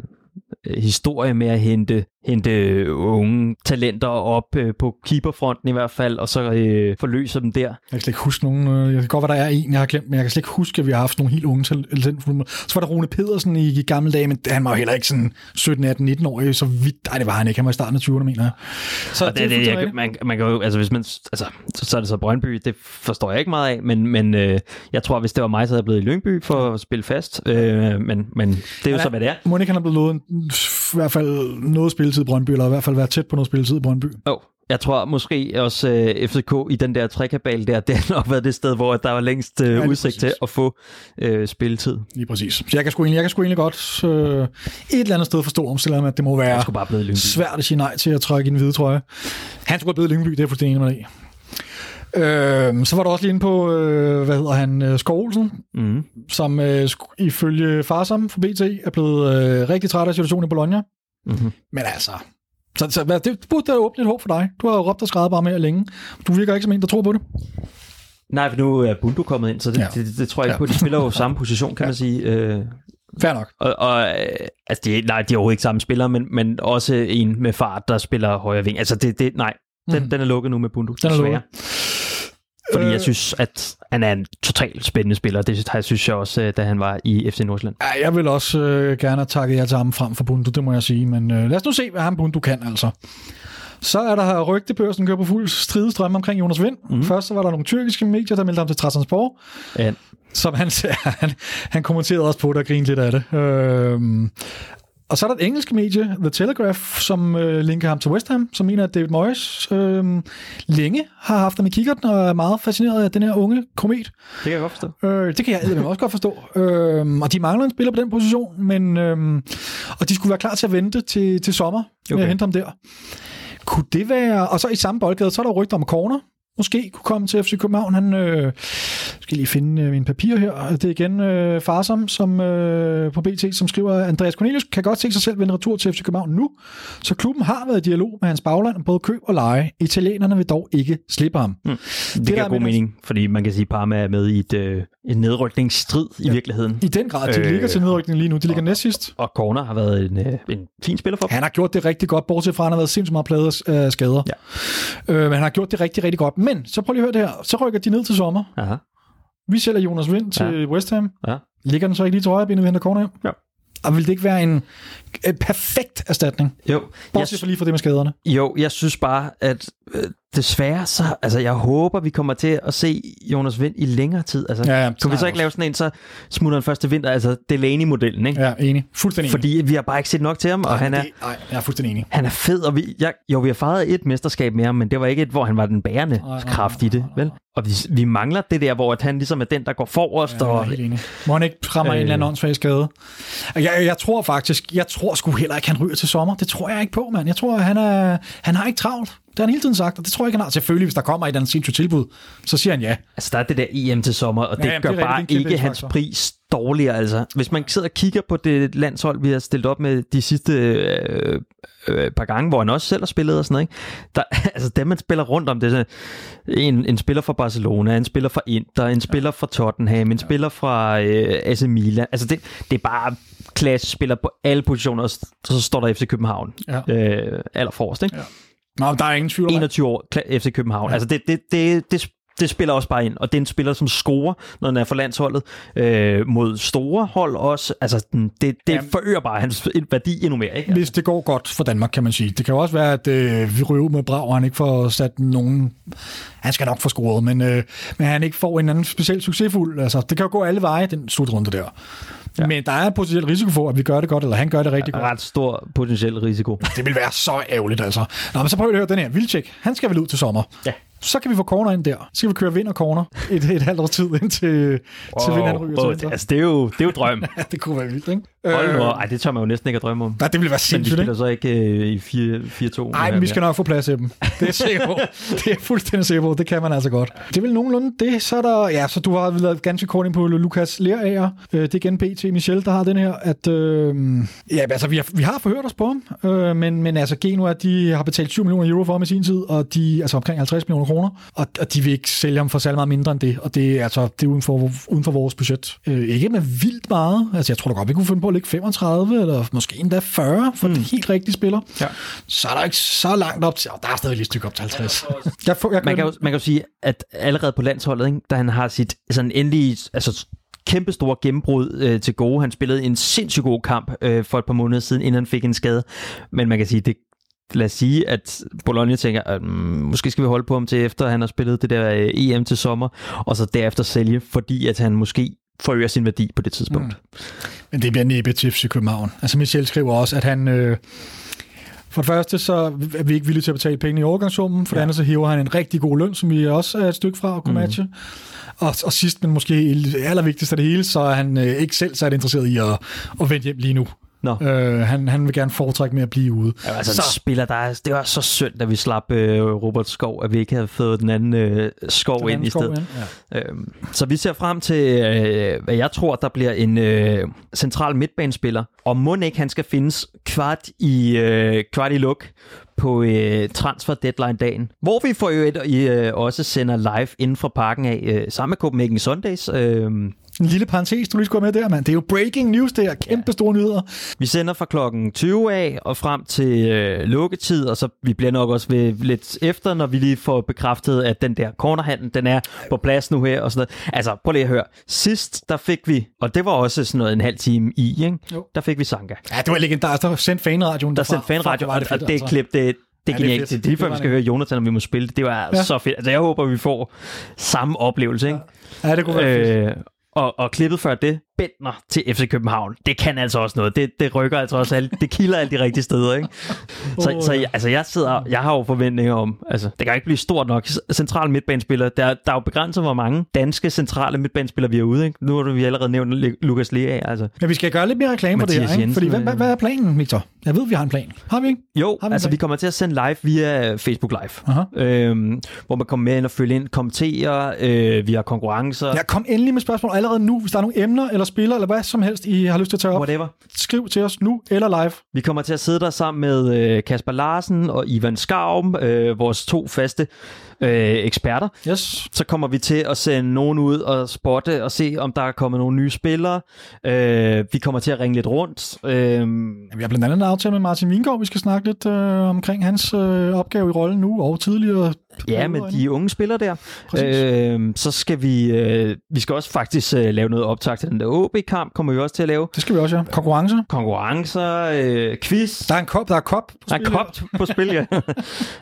historie med at hente, hente unge talenter op øh, på keeperfronten i hvert fald, og så øh, forløse dem der. Jeg kan slet ikke huske nogen. øh, Jeg kan godt være, der er en, jeg har glemt, men jeg kan slet ikke huske, at vi har haft nogle helt unge talentfulde. Så var der Rune Pedersen i, i gamle dage, men han var jo heller ikke sådan 17, 18, 19 år. Så vidt, nej, det var han ikke. Han var i starten af 20'erne, mener jeg. Så Og det, det, fuldstændig jeg, man, man kan jo, altså hvis man, altså, så, så er det så Brøndby, det forstår jeg ikke meget af, men, men øh, jeg tror, hvis det var mig, så havde jeg blevet i Lyngby for at spille fast, øh, men, men det er jo Ja. så, hvad det er. Ikke han er blevet lovet i hvert fald noget spilletid i Brøndby, eller i hvert fald været tæt på noget spilletid i Brøndby. Oh. Jeg tror måske også øh, FCK i den der trækabal der, <laughs> det har nok været det sted, hvor der var længst øh, lige udsigt præcis. til at få øh, spilletid. Lige præcis. Så jeg kan sgu egentlig, jeg kan sgu egentlig godt øh, et eller andet sted forstå omstillingen, at det må være bare svært at sige nej til at trække i en hvide trøje. Han skulle have blevet Lyngby, det er jeg fuldstændig enig med dig. Øh, så var der også lige inde på, øh, hvad hedder han, øh, Skov Olsen, Mm. som øh, ifølge Farsam fra BT er blevet øh, rigtig træt af situationen i Bologna. Mm-hmm. Men altså, så, så hvad, det burde da åbne et håb for dig. Du har jo råbt og skrevet bare med længe. Du virker ikke som en, der tror på det. Nej, for nu er Bundu kommet ind, så det, Ja. ja. det, det, det tror jeg ikke Ja. på. De spiller jo samme position, kan man sige. Øh, Fair nok. og, og øh, altså, de, nej, de er overhovedet ikke samme spillere, men, men også en med fart, der spiller højre ving. Altså, det, det, nej, den, mm. den er lukket nu med Bundu, Den er lukket. Fordi Øh. jeg synes, at han er en totalt spændende spiller. Det jeg synes jeg også, øh, da han var i FC Nordsjælland. Ja, jeg vil også øh, gerne have takket jer til ham frem for Bundu, det må jeg sige. Men øh, lad os nu se, hvad ham Bundu kan, altså. Så er der her rygtebørsen kører på fuld stridestrøm omkring Jonas Vind. Mm. Først så var der nogle tyrkiske medier, der meldte ham til Transport, Ja. som han, <laughs> han, han kommenterede også på det og grinede lidt af det. Øhm, og så er der et engelsk medie, The Telegraph, som øh, linker ham til West Ham, som mener, at David Moyes øh, længe har haft ham i kikkerten og er meget fascineret af den her unge komet. Det kan jeg godt forstå. Øh, det kan jeg også godt forstå. Øh, og de mangler en spiller på den position, men øh, og de skulle være klar til at vente til, til sommer okay. med at hente ham der. Kunne det være... Og så i samme boldgade, så er der rygter om Corner måske kunne komme til FC København. Han, øh, skal lige finde øh, mine papirer her. Det er igen øh, Farsom som, øh, på BT, som skriver, Andreas Cornelius kan godt se sig selv vende retur til FC København nu, så klubben har været i dialog med hans bagland om både køb og leje. Italienerne vil dog ikke slippe ham. Mm. Det, det giver god mening, fordi man kan sige, at Parma er med i et, øh, en nedrykningsstrid ja. i virkeligheden. I den grad. De øh, ligger til nedrykning lige nu. De ligger næst sidst. Og Corner har været en, øh, en fin spiller for dem. Han har gjort det rigtig godt, bortset fra, at han har været sindssygt meget pladet af øh, skader. Ja. Øh, men han har gjort det rigtig, rigtig godt. Men så prøv lige at høre det her. Så rykker de ned til sommer. Aha. Vi sælger Jonas Vind til ja. West Ham. Ja. Ligger den så ikke lige til højre benet, vi henter corner hjem? Ja. Og vil det ikke være en, en perfekt erstatning? Jo. Bortset for lige for det med skaderne. Jo, jeg synes bare, at øh, desværre, så, altså jeg håber, vi kommer til at se Jonas Vind i længere tid. Altså, ja, ja, kunne vi så ikke lave sådan en, så smutter han første vinter, altså Delaney-modellen, ikke? Ja, enig. Fuldstændig enig. Fordi vi har bare ikke set nok til ham, nej, og han er... Nej, jeg er fuldstændig enig. Han er fed, og vi, jeg, jo, vi har fejret et mesterskab med ham, men det var ikke et, hvor han var den bærende nej, nej, kraft i det, vel? Og vi, vi mangler det der, hvor at han ligesom er den, der går forrest. Ja, og, helt enig. Må han ikke rammer øh, en eller anden åndssvag skade? Jeg, jeg, tror faktisk, jeg tror sgu heller ikke, han ryger til sommer. Det tror jeg ikke på, mand. Jeg tror, han, er, han har ikke travlt. Det har han hele tiden sagt, og det tror jeg ikke, han har. Selvfølgelig, hvis der kommer et andet sindssygt tilbud, så siger han ja. Altså, der er det der EM til sommer, og det ja, gør det bare ikke hans pris dårligere. Altså. Hvis man sidder og kigger på det landshold, vi har stillet op med de sidste øh, øh, par gange, hvor han også selv har spillet og sådan noget, ikke? Der, <laughs> altså dem, man spiller rundt om, det er en, en spiller fra Barcelona, en spiller fra Inter, en spiller fra Tottenham, en spiller fra øh, AC Milan. Altså det, det er bare klasse spiller på alle positioner, og så står der FC København ja. øh, allerforrest. Ikke? Ja. Nå, der er ingen tvivl 21 år FC København. Ja. Altså det, det, det, det, det spiller også bare ind, og det er en spiller, som scorer, når han er for landsholdet, øh, mod store hold også. Altså, det, det Jamen, forøger bare hans værdi endnu mere. Ikke? Hvis det går godt for Danmark, kan man sige. Det kan jo også være, at øh, vi ryger ud med Brav, og han ikke får sat nogen... Han skal nok få scoret, men, øh, men han ikke får en anden speciel succesfuld. Altså, det kan jo gå alle veje, den slutrunde der. Ja. Men der er en potentiel risiko for, at vi gør det godt, eller han gør det rigtig godt. Ret stor potentiel risiko. Det vil være så ærgerligt, altså. Nå, men så prøver vi at høre den her. Vildtjek, han skal vel ud til sommer. Ja så kan vi få corner ind der. Så skal vi køre vind og corner et, et halvt års tid ind til, wow. til vind ryger oh, Altså, det er jo, det er jo drøm. <laughs> det kunne være vildt, ikke? Hold nu, øh, ej, det tør man jo næsten ikke at drømme om. Nej, det ville være sindssygt, Men vi spiller ikke? så ikke øh, i 4-2. Nej, men vi skal nok få plads til dem. Det er sikker på. <laughs> det er fuldstændig sikker på. Det kan man altså godt. Det vel nogenlunde det. Så er der, ja, så du har været ganske kort ind på Lukas Lerager. Øh, det er igen PT Michel, der har den her, at øh, ja, altså, vi har, vi har forhørt os på ham, øh, men, men altså Geno, at de har betalt 7 millioner euro for ham i sin tid, og de, altså omkring 50 millioner kroner, og, og de vil ikke sælge ham for særlig meget mindre end det, og det er altså det er uden for, uden for vores budget. Øh, ikke med vildt meget. Altså jeg tror da godt, vi kunne finde på at lægge 35, eller måske endda 40, for mm. det helt rigtige spiller. Ja. Så er der ikke så langt op til, og der er stadig lige et stykke op til 50. jeg får, jeg man, kan jo, man kan jo sige, at allerede på landsholdet, ikke, da han har sit sådan endelig, altså kæmpe store gennembrud øh, til gode. Han spillede en sindssygt god kamp øh, for et par måneder siden, inden han fik en skade. Men man kan sige, det lad os sige, at Bologna tænker, at mm, måske skal vi holde på ham til efter, han har spillet det der øh, EM til sommer, og så derefter sælge, fordi at han måske forøger sin værdi på det tidspunkt. Mm. Men det bliver næppe til FC København. Altså Michel skriver også, at han... Øh, for det første, så er vi ikke villige til at betale penge i overgangssummen. For ja. det andet, så hiver han en rigtig god løn, som vi også er et stykke fra at kunne mm. matche. Og, og sidst, men måske allervigtigst af det hele, så er han øh, ikke selv så interesseret i at, at vende hjem lige nu. No. Øh, han, han vil gerne foretrække med at blive ude. Ja, altså så. spiller, der er, det var så synd, at vi slap øh, Robert Skov, at vi ikke havde fået den anden øh, Skov den ind i stedet. Ja. Øhm, så vi ser frem til, øh, hvad jeg tror, der bliver en øh, central midtbanespiller. Og må ikke han skal findes kvart i, øh, kvart i luk på øh, transfer deadline dagen, hvor vi for øvrigt øh, også sender live inden fra parken af øh, sammen med Copenhagen Sundays. Øh, en lille parentes, du lige skulle med der, mand. Det er jo breaking news, det er kæmpe ja. store nyheder. Vi sender fra klokken 20 af og frem til øh, lukketid, og så vi bliver nok også ved lidt efter, når vi lige får bekræftet, at den der cornerhandel, den er på plads nu her og sådan noget. Altså, prøv lige at høre. Sidst, der fik vi, og det var også sådan noget en halv time i, ikke? Jo. der fik vi Sanka. Ja, det var legendarisk. Der sendte fanradioen Der sendte fanradioen, og, det, og det altså. klip, det, det er ja, genialt. Det er lige før, vi skal høre Jonathan, om vi må spille det. Det var ja. så fedt. Altså, jeg håber, vi får samme oplevelse. Ikke? Ja, ja det kunne være øh, fedt. Og, og klippet før det, Bentner til FC København, det kan altså også noget. Det, det rykker altså også alt, det kilder alle de rigtige steder, ikke? Så, så jeg, altså jeg sidder, jeg har jo forventninger om, altså det kan ikke blive stort nok. Central midtbanespiller, der, der er jo begrænset, hvor mange danske centrale midtbanespillere vi er ude, ikke? Nu har vi allerede nævnt Lukas Lea, altså. Men vi skal gøre lidt mere reklame Mathias på det her, ikke? Jensen, Fordi hvad, øh. hvad, er planen, Victor? Jeg ved, vi har en plan. Har vi ikke? Jo, Har vi altså plan? vi kommer til at sende live via Facebook Live, Aha. øhm, hvor man kommer med ind og følge ind, kommentere, øh, vi har konkurrencer, Ja, kom endelig med spørgsmål allerede nu, hvis der er nogle emner eller spillere, eller hvad som helst, I har lyst til at tage op. whatever. Skriv til os nu eller live. Vi kommer til at sidde der sammen med øh, Kasper Larsen og Ivan Skarm, øh, vores to faste øh, eksperter. Yes. Så kommer vi til at sende nogen ud og spotte og se, om der er kommet nogle nye spillere. Øh, vi kommer til at ringe lidt rundt. Øh, vi har blandt andet en aftale med Martin Vingård. Vi skal snakke lidt øh, omkring hans øh, opgave i rollen nu og tidligere. Ja, med de unge spillere der. Præcis. Øh, så skal vi... Øh, vi skal også faktisk øh, lave noget optag til den der OB-kamp, kommer vi også til at lave. Det skal vi også, ja. Konkurrence. Konkurrencer, øh, quiz. Der er en kop, der er kop. Der er her. kopt på spil, ja.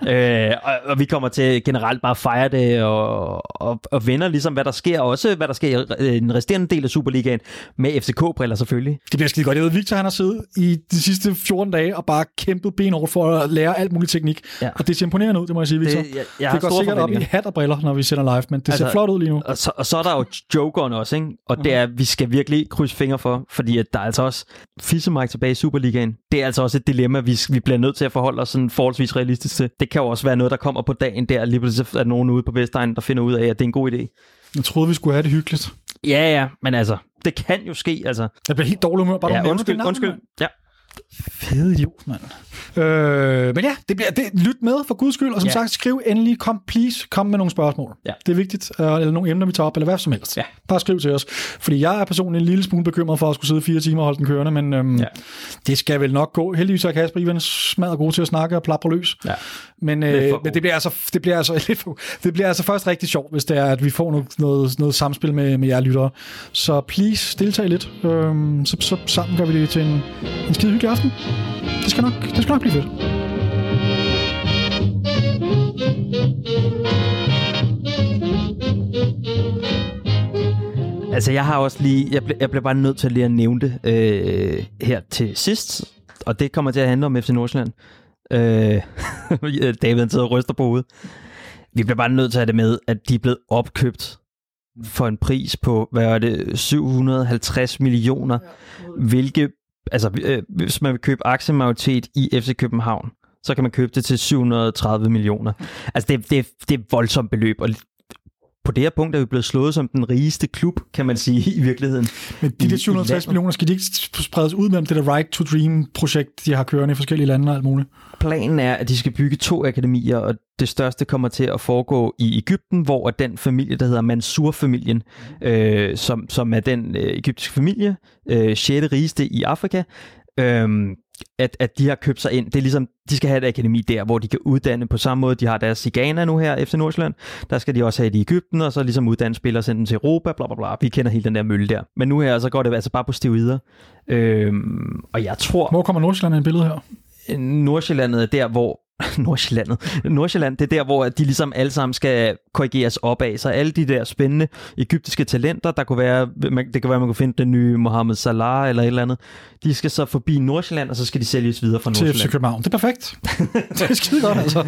<laughs> øh, og, og vi kommer til generelt bare at fejre det og, og, og vender ligesom, hvad der sker. Også hvad der sker i den resterende del af Superligaen med FCK-briller selvfølgelig. Det bliver skide godt. Jeg ved, Victor han har siddet i de sidste 14 dage og bare kæmpet benhårdt for at lære alt muligt teknik. Ja. Og det ser imponerende ud, det må jeg sige, Victor. Det, jeg, jeg det går sikkert op i hat og briller, når vi sender live, men det altså, ser flot ud lige nu. Og så, og så er der jo jokeren også, ikke? Og det er, vi skal virkelig krydse fingre for, fordi at der er altså også Fissemark tilbage i Superligaen. Det er altså også et dilemma, vi, vi bliver nødt til at forholde os sådan forholdsvis realistisk til. Det kan jo også være noget, der kommer på dagen der, lige pludselig er nogen ude på Vestegnen, der finder ud af, at det er en god idé. Jeg troede, vi skulle have det hyggeligt. Ja, ja, men altså, det kan jo ske, altså. Jeg bliver helt dårlig humør, bare Ja, undskyld, navn, undskyld. Ja. Fede idiot, mand. Øh, men ja, det bliver, det, lyt med for guds skyld, og som Ja. sagt, skriv endelig, kom, please, kom med nogle spørgsmål. Ja. Det er vigtigt, øh, eller nogle emner, vi tager op, eller hvad som helst. Ja. Bare skriv til os. Fordi jeg er personligt en lille smule bekymret for at skulle sidde fire timer og holde den kørende, men øhm, Ja. det skal vel nok gå. Heldigvis er Kasper Ivan smadret god til at snakke og plapre løs. Ja. Men, øh, men det bliver altså det bliver altså <laughs> lidt for, det bliver altså først rigtig sjovt, hvis det er at vi får noget noget, noget samspil med med jer lyttere. Så please deltag lidt. Øhm, så, så sammen gør vi det til en, en skide hyggelig aften. Det skal nok det skal nok blive fedt. Altså, jeg har også lige... Jeg, ble, jeg blev bare nødt til lige at nævne det øh, her til sidst. Og det kommer til at handle om FC Nordsjælland. Øh, <laughs> David han sidder og ryster på hovedet. Vi bliver bare nødt til at have det med, at de er blevet opkøbt for en pris på, hvad er det, 750 millioner. Hvilke, altså, øh, hvis man vil købe aktiemajoritet i FC København, så kan man købe det til 730 millioner. Altså, det, det, det er voldsomt beløb, og på det her punkt er vi blevet slået som den rigeste klub, kan man sige i virkeligheden. Men de der i 750 landet. millioner, skal de ikke spredes ud mellem det der Right to Dream-projekt, de har kørende i forskellige lande og alt muligt? Planen er, at de skal bygge to akademier, og det største kommer til at foregå i Ægypten, hvor den familie, der hedder Mansour-familien, øh, som, som er den øh, egyptiske familie, øh, 6. rigeste i Afrika, øh, at, at de har købt sig ind. Det er ligesom, de skal have et akademi der, hvor de kan uddanne på samme måde, de har deres i Ghana nu her efter Nordsjælland. Der skal de også have det i Ægypten, og så ligesom uddanne spillere og sende dem til Europa, bla bla bla. Vi kender hele den der mølle der. Men nu her, så går det altså bare på steroider. Øhm, og jeg tror, Hvor kommer Nordsjælland i billedet her? Nordsjællandet er der, hvor <laughs> Nordsjællandet. Nordsjælland, det er der, hvor de ligesom alle sammen skal korrigeres opad. Så alle de der spændende egyptiske talenter, der kunne være, man, det kan være, man kunne finde den nye Mohammed Salah eller et eller andet, de skal så forbi Nordsjælland, og så skal de sælges videre fra Til FC Nordsjælland. København. Det er perfekt. <laughs> det er skide godt, altså.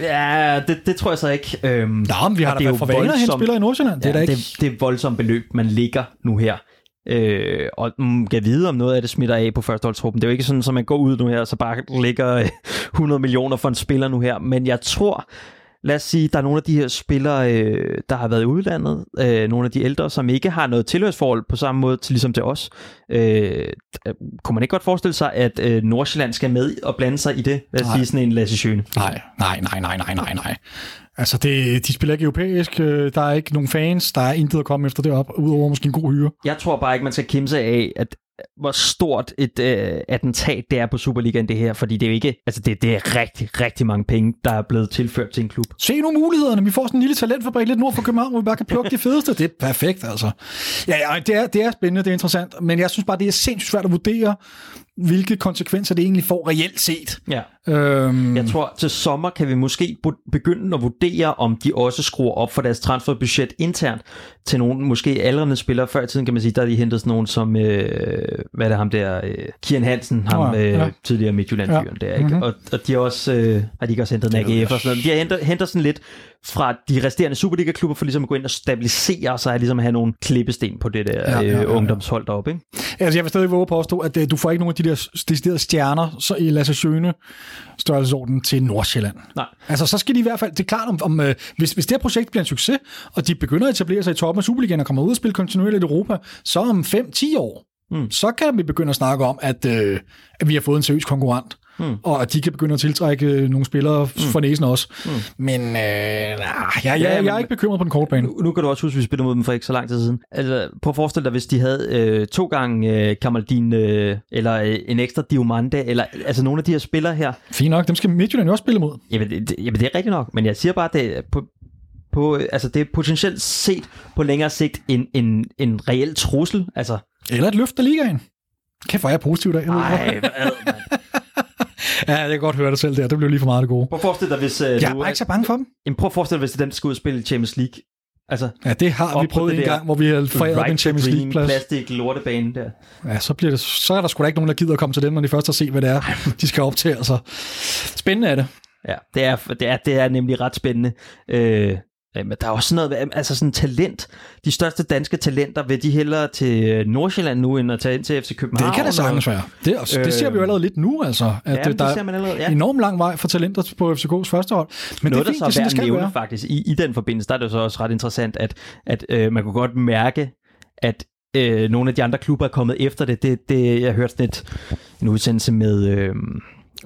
Ja, det, det tror jeg så ikke. Øhm, Nå, men vi har da det er været jo for vaner voldsomt- spillere i Nordsjælland. Det er ja, da ikke... det, det er voldsomt beløb, man ligger nu her. Øh, og mm, kan vide, om noget af det smitter af på førsteholdstruppen. Det er jo ikke sådan, at man går ud nu her, og så bare lægger 100 øh, millioner for en spiller nu her. Men jeg tror, lad os sige, der er nogle af de her spillere, øh, der har været i udlandet, øh, nogle af de ældre, som ikke har noget tilhørsforhold på samme måde til, ligesom til os. Øh, kunne man ikke godt forestille sig, at øh, Nordsjælland skal med og blande sig i det? Lad os Nej. sige sådan en Lasse Schøne. Nej, nej, nej, nej, nej, nej, nej. Altså, det, de spiller ikke europæisk. øh, Der er ikke nogen fans. Der er intet at komme efter det op, udover måske en god hyre. Jeg tror bare ikke, man skal kimse af, at hvor stort et øh, attentat det er på Superligaen det her, fordi det er jo ikke, altså det, det er rigtig, rigtig mange penge, der er blevet tilført til en klub. Se nu mulighederne. Vi får sådan en lille talentfabrik lidt nord for København, hvor vi bare kan plukke de fedeste. Det er perfekt, altså. Ja, ja det, er, det er spændende, det er interessant, men jeg synes bare, det er sindssygt svært at vurdere, hvilke konsekvenser det egentlig får reelt set. Ja. Øhm, Jeg tror, til sommer kan vi måske begynde at vurdere, om de også skruer op for deres transferbudget internt til nogle måske aldrende spillere. Før i tiden kan man sige, der er de hentet sådan nogen som, øh, hvad er det ham der, øh, Kian Hansen, ham Nå ja, øh, ja. tidligere Midtjylland-fyren Ja. der, ikke? Mhm. Og, og de har også, øh, har de ikke også hentet en AGF og sådan noget. De har hentet, henter sådan lidt fra de resterende Superliga-klubber for ligesom at gå ind og stabilisere sig, og ligesom at have nogle klippesten på det der Ja, ja, ja, ja, ja, ja. øh, ungdomshold deroppe, ikke? Altså, jeg vil stadig våge at påstå, at øh, du får ikke nogen af de der deciderede stjerner så i Lasse Sjøne størrelsesorden til Nordsjælland. Nej. Altså, så skal de i hvert fald, det er klart, om, om øh, hvis, hvis det her projekt bliver en succes, og de begynder at etablere sig i toppen af Superligaen og kommer ud og spille kontinuerligt i Europa, så om 5-10 år, Mm. så kan vi begynde at snakke om, at, øh, at vi har fået en seriøs konkurrent. Mm. Og at de kan begynde at tiltrække øh, nogle spillere mm. for næsen også. Mm. Men øh, nah, jeg, jeg, jeg, men- jeg er ikke bekymret på den korte bane. Nu, nu kan du også huske, at vi spillede mod dem for ikke så lang tid siden. Altså, prøv at forestille dig, hvis de havde øh, to gange øh, Kamaldin, øh, eller øh, en ekstra Diomande, eller altså nogle af de her spillere her. Fint nok, dem skal Midtjylland jo også spille mod. Jamen det, jamen, det er rigtigt nok, men jeg siger bare, at det er på, på, altså, det er potentielt set på længere sigt en, en, en reel trussel. Altså, Eller et løft af ligaen. Kæft, hvor er jeg positiv i dag. Jeg ej, hvad. <laughs> <laughs> Ja, jeg kan godt høre det selv der. Det blev lige for meget det gode. Prøv at forestille dig, hvis... Øh, Jeg er bare ikke så bange for dem. jamen, prøv at forestille dig, hvis ud og spille Champions League. Altså, Ja, det har vi prøvet en gang, hvor vi har foræret right en Champions dream, League-plads. plastik, lortebane der. Ja, så, bliver det, så er der sgu da ikke nogen, der gider at komme til dem, når de først har set, hvad det er, de skal op til. Altså. Spændende er det. Ja, det er, det er, det er nemlig ret spændende. Øh, men der er også sådan noget, altså sådan talent. De største danske talenter, vil de hellere til øh, Nordsjælland nu, end at tage ind til FC København? Det kan det sagtens være. Det, også, det ser vi jo allerede lidt nu, altså. At Ja, det, der det ser er man allerede, ja. enormt lang vej for talenter på FCK's første hold. Men Noget, det er fint, der det så er værd at nævne faktisk, i, i den forbindelse, der er det så også ret interessant, at, at øh, man kunne godt mærke, at øh, nogle af de andre klubber er kommet efter det. det, det jeg hørte sådan et, en udsendelse med, øh,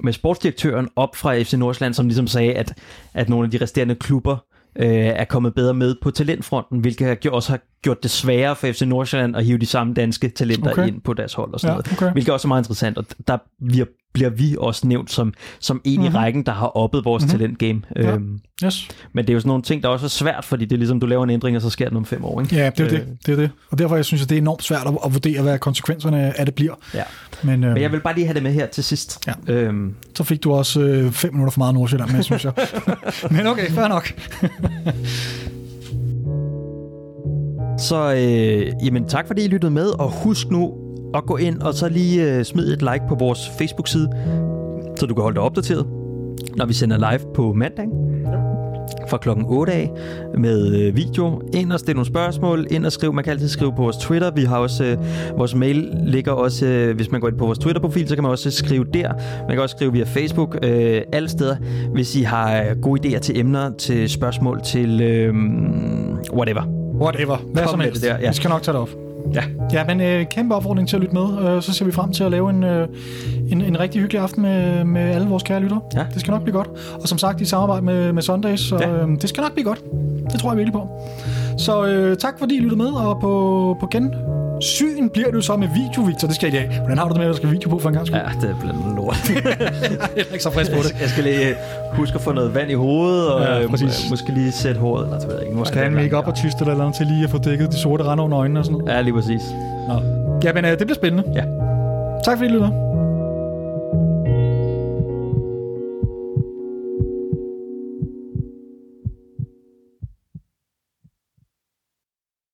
med sportsdirektøren op fra FC Nordsjælland, som ligesom sagde, at, at nogle af de resterende klubber øh, er kommet bedre med på talentfronten, hvilket også har gjort det sværere for FC Nordsjælland at hive de samme danske talenter okay. ind på deres hold og sådan Ja, noget. okay. Hvilket også er meget interessant, og der bliver, bliver vi også nævnt som, som en mm-hmm. i rækken, der har oppet vores mm-hmm. talentgame. Ja. Øhm, Yes. men det er jo sådan nogle ting, der også er svært, fordi det er ligesom, du laver en ændring, og så sker den om fem år. Ikke? Ja, det er Øh, det. det er det. Og derfor jeg synes jeg, det er enormt svært at, at vurdere, hvad konsekvenserne af det bliver. Ja. Men, øh, Men jeg vil bare lige have det med her til sidst. Ja. Øhm, så fik du også øh, fem minutter for meget Nordsjælland med, synes jeg. <laughs> Men okay, fair nok. <laughs> så øh, jamen, tak fordi I lyttede med, og husk nu at gå ind og så lige øh, smid et like på vores Facebook-side, så du kan holde dig opdateret, når vi sender live på mandag fra klokken 8 af med øh, video. Ind og stille nogle spørgsmål, ind og skrive. Man kan altid skrive på vores Twitter. Vi har også, øh, vores mail ligger også, øh, hvis man går ind på vores Twitter-profil, så kan man også skrive der. Man kan også skrive via Facebook, øh, alle steder, hvis I har øh, gode idéer til emner, til spørgsmål, til øh, whatever. Whatever. Hvad Kom som helst. det der, ja. Vi skal nok tage det op. Ja. Ja, men øh, kæmpe opfordring til at lytte med. Øh, så ser vi frem til at lave en, øh, en, en rigtig hyggelig aften med, med alle vores kære lyttere. Ja. Det skal nok blive godt. Og som sagt, i samarbejde med, med Sundays, så Ja. øh, det skal nok blive godt. Det tror jeg virkelig på. Så øh, tak fordi I lyttede med, og på, på gensyn bliver du så med video, Victor. Det skal I i dag. Hvordan har du det med, at der skal video på for en gang skyld? Ja, det er noget lort. <laughs> Jeg er ikke så frisk på det. jeg skal lige øh, huske at få noget vand i hovedet, og Ja, ja, præcis. måske lige sætte håret, eller det ved jeg ikke. Måske have en make-up og tyst eller noget til lige at få dækket de sorte rande under øjnene og sådan noget. Ja, lige præcis. Nå. Ja, men øh, det bliver spændende. Ja. Tak fordi I lyttede med.